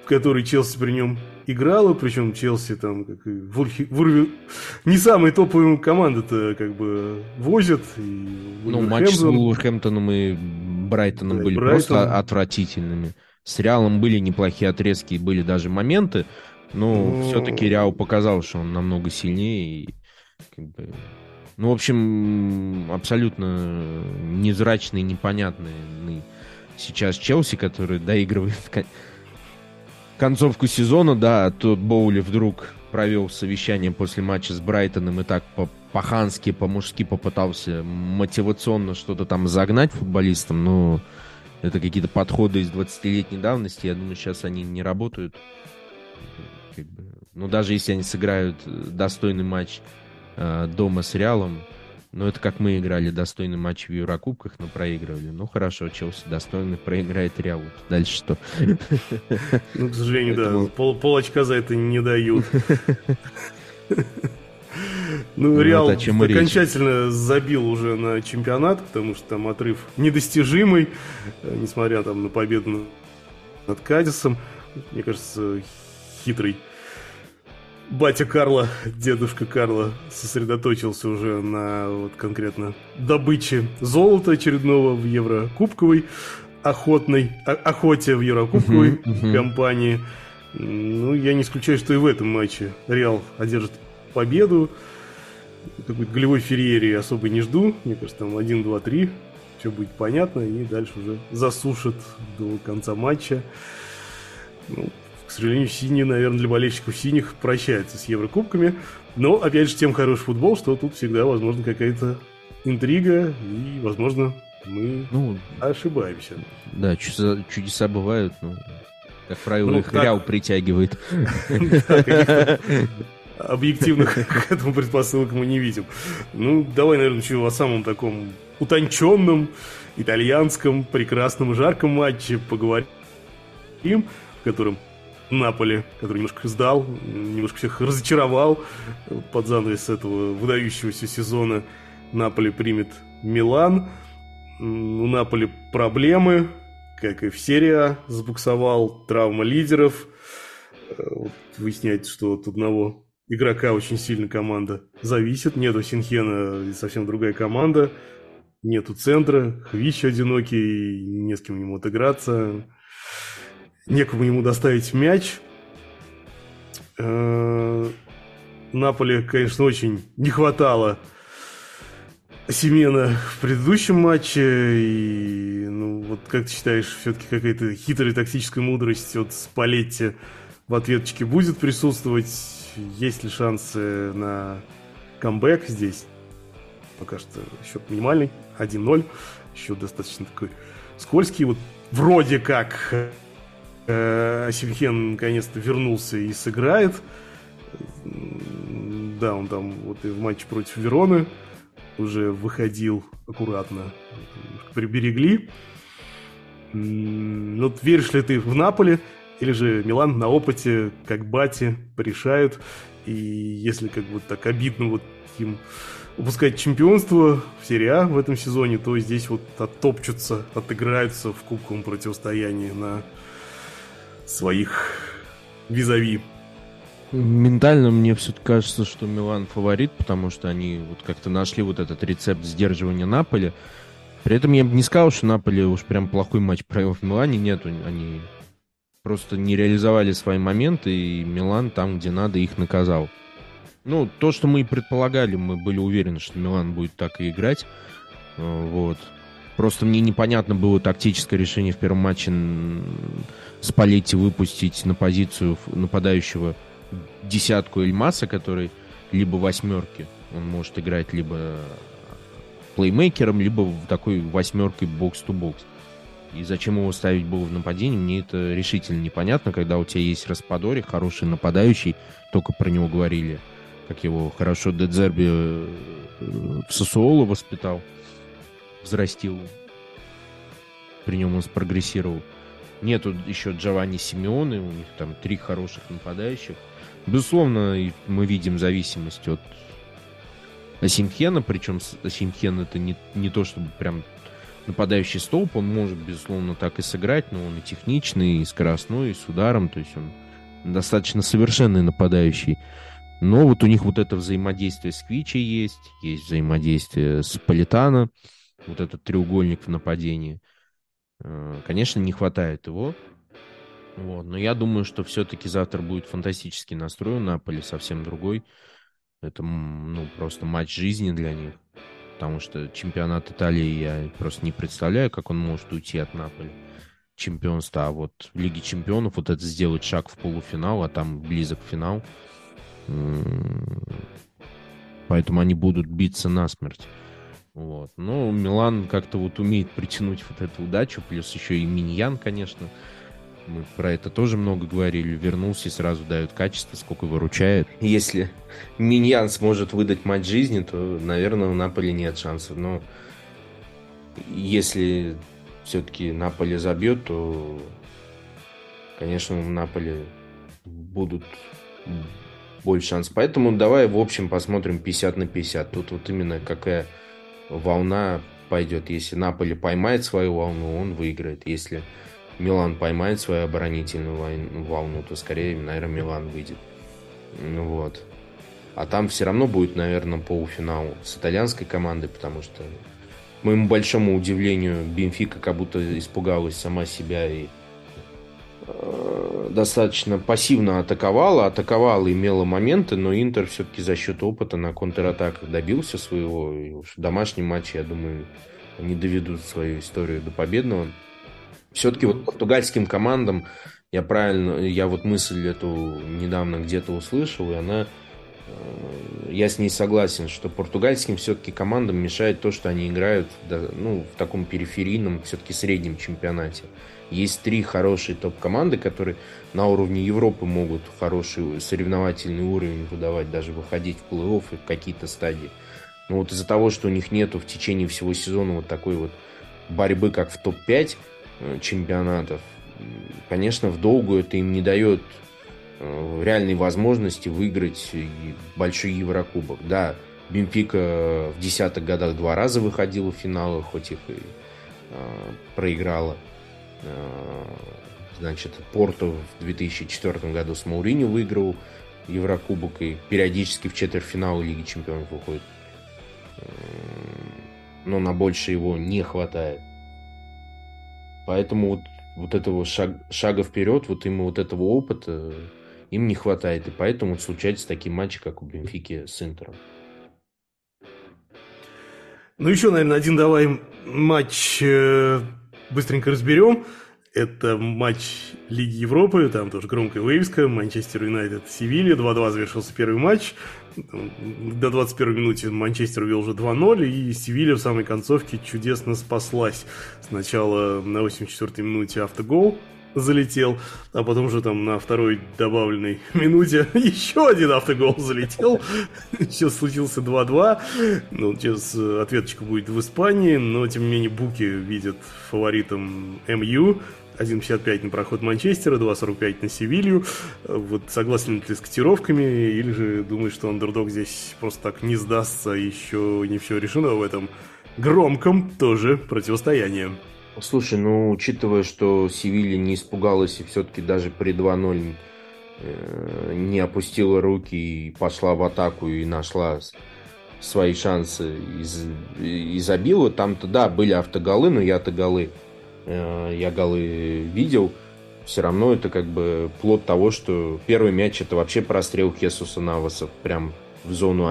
которые Челси при нем играла, причем Челси там как и Вурхи, Вурви, не самые топовые команды-то как бы возят. И ну, матч с Вулверхэмптоном и Брайтоном да, были Брайтон. просто отвратительными. С Реалом были неплохие отрезки, были даже моменты, но ну... все-таки Реал показал, что он намного сильнее. И, как бы... Ну, в общем, абсолютно незрачный, непонятный сейчас Челси, который доигрывает концовку сезона, да, тот Боули вдруг провел совещание после матча с Брайтоном и так по-хански, по-мужски попытался мотивационно что-то там загнать футболистам, но это какие-то подходы из 20-летней давности. Я думаю, сейчас они не работают. Как бы, ну, даже если они сыграют достойный матч э, дома с Реалом, ну, это как мы играли достойный матч в Еврокубках, но проигрывали. Ну, хорошо, Челси достойный проиграет Реалу. Дальше что? Ну, к сожалению, да. Пол, пол очка за это не дают. Ну, ну Реал окончательно речь. забил уже на чемпионат, потому что там отрыв недостижимый, э, несмотря там на победу над Кадисом. Мне кажется, хитрый батя Карла, дедушка Карла, сосредоточился уже на вот конкретно добыче золота очередного в Еврокубковой охотной, о, охоте в Еврокубковой uh-huh, uh-huh. компании. Ну, я не исключаю, что и в этом матче Реал одержит победу. Какой-то голевой ферьерии особо не жду. Мне кажется, там 1, 2, 3. Все будет понятно. И дальше уже засушат до конца матча. Ну, к сожалению, синие, наверное, для болельщиков синих прощаются с Еврокубками. Но, опять же, тем хороший футбол, что тут всегда, возможно, какая-то интрига. И, возможно, мы ну, ошибаемся. Да, чудеса, чудеса бывают, но Как правило, ну, их так... Реал притягивает. Объективных к этому предпосылок мы не видим. Ну, давай, наверное, начнем о самом таком утонченном, итальянском, прекрасном, жарком матче поговорим, в котором Наполе, который немножко сдал, немножко всех разочаровал под занавес этого выдающегося сезона. Наполе примет Милан. У Наполи проблемы, как и в серии А, забуксовал, травма лидеров. Э, вот выясняется, что от одного игрока очень сильно команда зависит. Нету Синхена, совсем другая команда. Нету центра, Хвищ одинокий, не с кем ему отыграться некому ему доставить мяч. Э, Наполе, конечно, очень не хватало Семена в предыдущем матче. И, ну, вот как ты считаешь, все-таки какая-то хитрая тактическая мудрость от Спалетти в ответочке будет присутствовать? Есть ли шансы на камбэк здесь? Пока что счет минимальный, 1-0. Счет достаточно такой скользкий. Вот вроде как Э, Симхен наконец-то вернулся и сыграет. Да, он там вот и в матче против Вероны уже выходил аккуратно. Приберегли. Ну, веришь ли ты в Наполе? Или же Милан на опыте, как Бати, порешает. И если как бы так обидно вот им упускать чемпионство в серии А в этом сезоне, то здесь вот оттопчутся, отыграются в кубковом противостоянии на своих визави. Ментально мне все-таки кажется, что Милан фаворит, потому что они вот как-то нашли вот этот рецепт сдерживания Наполи. При этом я бы не сказал, что Наполи уж прям плохой матч провел в Милане. Нет, они просто не реализовали свои моменты, и Милан там, где надо, их наказал. Ну, то, что мы и предполагали, мы были уверены, что Милан будет так и играть. Вот. Просто мне непонятно было тактическое решение в первом матче Спалетти выпустить на позицию нападающего десятку Эльмаса, который либо восьмерки, он может играть либо плеймейкером, либо такой восьмеркой бокс-то-бокс. И зачем его ставить было в нападении, мне это решительно непонятно, когда у тебя есть Распадори, хороший нападающий, только про него говорили, как его хорошо Дедзерби э, в Сосуоло воспитал, взрастил. При нем он спрогрессировал. Нету еще Джованни Симеоны, у них там три хороших нападающих. Безусловно, мы видим зависимость от Асимхена, причем Асимхен это не, не то, чтобы прям нападающий столб, он может, безусловно, так и сыграть, но он и техничный, и скоростной, и с ударом, то есть он достаточно совершенный нападающий. Но вот у них вот это взаимодействие с Квичи есть, есть взаимодействие с Политано, вот этот треугольник в нападении – Э, конечно, не хватает его. Вот. Но я думаю, что все-таки завтра будет фантастический настрой у Наполи, совсем другой. Это ну, просто матч жизни для них. Потому что чемпионат Италии я просто не представляю, как он может уйти от Наполи. Чемпионства. А вот в Лиге чемпионов вот это сделать шаг в полуфинал, а там близок финал. Поэтому они будут биться насмерть. Вот. Но Милан как-то вот умеет притянуть вот эту удачу, плюс еще и Миньян, конечно. Мы про это тоже много говорили. Вернулся и сразу дает качество, сколько выручает. Если Миньян сможет выдать матч жизни, то, наверное, у Наполи нет шансов. Но если все-таки Наполи забьет, то, конечно, у Наполи будут больше шансов. Поэтому давай, в общем, посмотрим 50 на 50. Тут вот именно какая волна пойдет. Если Наполи поймает свою волну, он выиграет. Если Милан поймает свою оборонительную волну, то скорее, наверное, Милан выйдет. Ну вот. А там все равно будет, наверное, полуфинал с итальянской командой, потому что, к моему большому удивлению, Бенфика как будто испугалась сама себя и Э, достаточно пассивно атаковала, атаковала, имела моменты, но Интер все-таки за счет опыта на контратаках добился своего. И в домашнем матче, я думаю, они доведут свою историю до победного. Все-таки вот португальским командам я правильно, я вот мысль эту недавно где-то услышал, и она, э, я с ней согласен, что португальским все-таки командам мешает то, что они играют ну, в таком периферийном, все-таки среднем чемпионате. Есть три хорошие топ-команды, которые на уровне Европы могут хороший соревновательный уровень выдавать, даже выходить в плей-офф и в какие-то стадии. Но вот из-за того, что у них нету в течение всего сезона вот такой вот борьбы, как в топ-5 э, чемпионатов, конечно, в долгую это им не дает э, реальной возможности выиграть большой Еврокубок. Да, Бенфика в десятых годах два раза выходила в финалы, хоть их и э, проиграла. Э, значит, Порту в 2004 году с Маурини выиграл Еврокубок и периодически в четвертьфинал Лиги Чемпионов выходит. Но на больше его не хватает. Поэтому вот вот этого шаг, шага вперед, вот именно вот этого опыта им не хватает. И поэтому вот случаются такие матчи, как у Бенфики с Интером. Ну, еще, наверное, один давай матч э, быстренько разберем. Это матч Лиги Европы, там тоже громкая вывеска, Манчестер Юнайтед, Севилья, 2-2 завершился первый матч. До 21 минуты Манчестер вел уже 2-0, и Севилья в самой концовке чудесно спаслась. Сначала на 84-й минуте автогол залетел, а потом уже там на второй добавленной минуте еще один автогол залетел. Сейчас случился 2-2. Ну, сейчас ответочка будет в Испании, но тем не менее Буки видят фаворитом МЮ. 1.55 на проход Манчестера, 2.45 на Севилью. Вот согласен ли ты с котировками, или же думаешь, что андердог здесь просто так не сдастся, еще не все решено в этом громком тоже противостоянии? Слушай, ну, учитывая, что Севилья не испугалась и все-таки даже при 2-0 э, не опустила руки и пошла в атаку и нашла свои шансы и, забила, там-то, да, были автоголы, но я-то голы Э, я голы видел, все равно это как бы плод того, что первый мяч это вообще прострел Хесуса Наваса прям в зону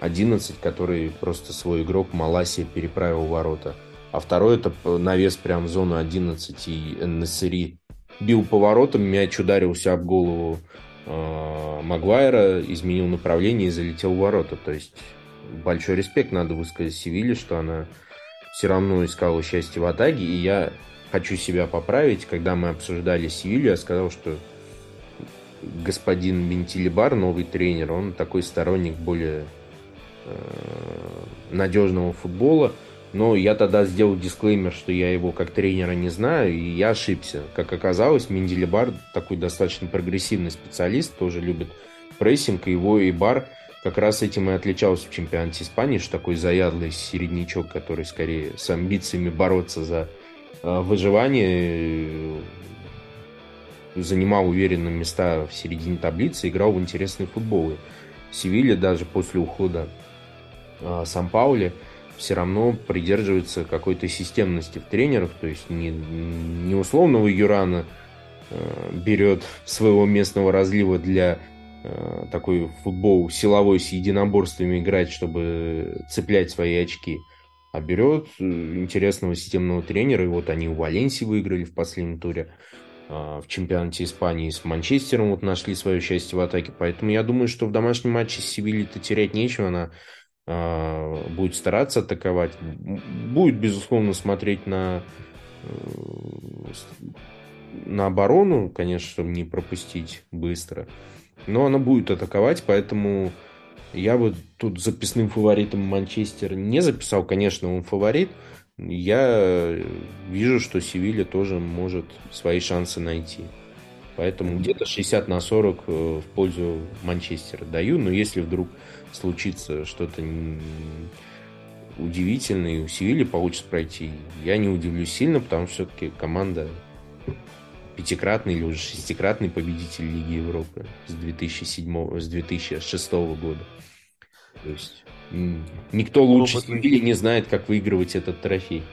11, который просто свой игрок Маласия переправил в ворота. А второй это навес прям в зону 11 и Насыри бил поворотом, мяч ударился об голову э, Магуайра, изменил направление и залетел в ворота. То есть большой респект надо высказать Севиле, что она все равно искала счастье в атаке, и я хочу себя поправить. Когда мы обсуждали Севилью, я сказал, что господин Бентилибар, новый тренер, он такой сторонник более э, надежного футбола. Но я тогда сделал дисклеймер, что я его как тренера не знаю, и я ошибся. Как оказалось, Менделибар такой достаточно прогрессивный специалист, тоже любит прессинг, и его и бар как раз этим и отличался в чемпионате Испании, что такой заядлый середнячок, который скорее с амбициями бороться за Э, выживание э, занимал уверенные места в середине таблицы, играл в интересный футбол. Севилья даже после ухода э, Сан-Паули все равно придерживается какой-то системности в тренерах, то есть не, не условного Юрана берет своего местного разлива для такой футбол силовой с единоборствами играть, чтобы цеплять свои очки – а берет э, интересного системного тренера, и вот они у Валенсии выиграли в последнем туре а, в чемпионате Испании с Манчестером вот нашли свое счастье в атаке. Поэтому я думаю, что в домашнем матче с Севильей-то терять нечего. Она а, будет стараться атаковать. Будет, безусловно, смотреть на, э, на оборону, конечно, чтобы не пропустить быстро. Но она будет атаковать, поэтому я бы тут записным фаворитом Манчестер не записал. Конечно, он фаворит. Я вижу, что Севилья тоже может свои шансы найти. Поэтому где-то 60 на 40 э, в пользу Манчестера даю. Но если вдруг случится что-то удивительное, и у Севильи получится пройти, я не удивлюсь сильно, потому что все-таки команда пятикратный или уже шестикратный победитель Лиги Европы с 2007, с 2006 года. То есть никто лучше Опытный. или не знает, как выигрывать этот трофей.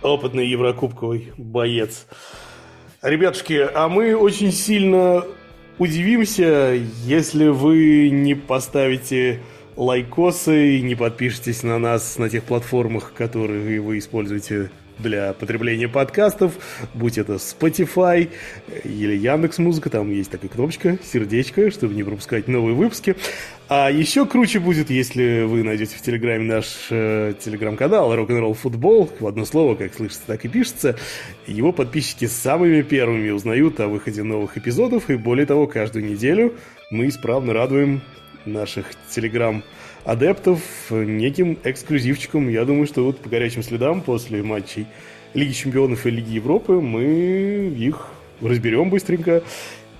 Опытный еврокубковый боец. Ребятушки, а мы очень сильно удивимся, если вы не поставите лайкосы, не подпишитесь на нас на тех платформах, которые вы используете для потребления подкастов, будь это Spotify или Яндекс Музыка, там есть такая кнопочка, сердечко, чтобы не пропускать новые выпуски. А еще круче будет, если вы найдете в Телеграме наш э, телеграм-канал Rock'n'Roll Футбол, в одно слово, как слышится, так и пишется. Его подписчики самыми первыми узнают о выходе новых эпизодов, и более того, каждую неделю мы исправно радуем наших телеграм адептов неким эксклюзивчиком. Я думаю, что вот по горячим следам после матчей Лиги Чемпионов и Лиги Европы мы их разберем быстренько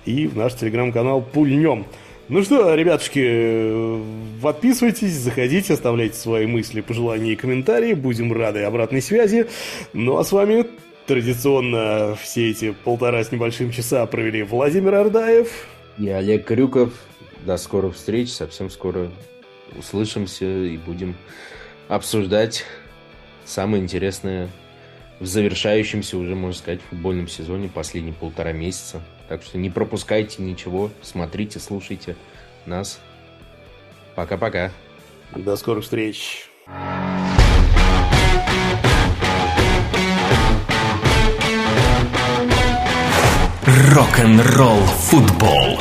и в наш телеграм-канал пульнем. Ну что, ребятушки, подписывайтесь, заходите, оставляйте свои мысли, пожелания и комментарии. Будем рады обратной связи. Ну а с вами традиционно все эти полтора с небольшим часа провели Владимир Ардаев. И Олег Крюков. До скорых встреч, совсем скоро услышимся и будем обсуждать самое интересное в завершающемся уже, можно сказать, футбольном сезоне последние полтора месяца. Так что не пропускайте ничего, смотрите, слушайте нас. Пока-пока. До скорых встреч. Рок-н-ролл футбол.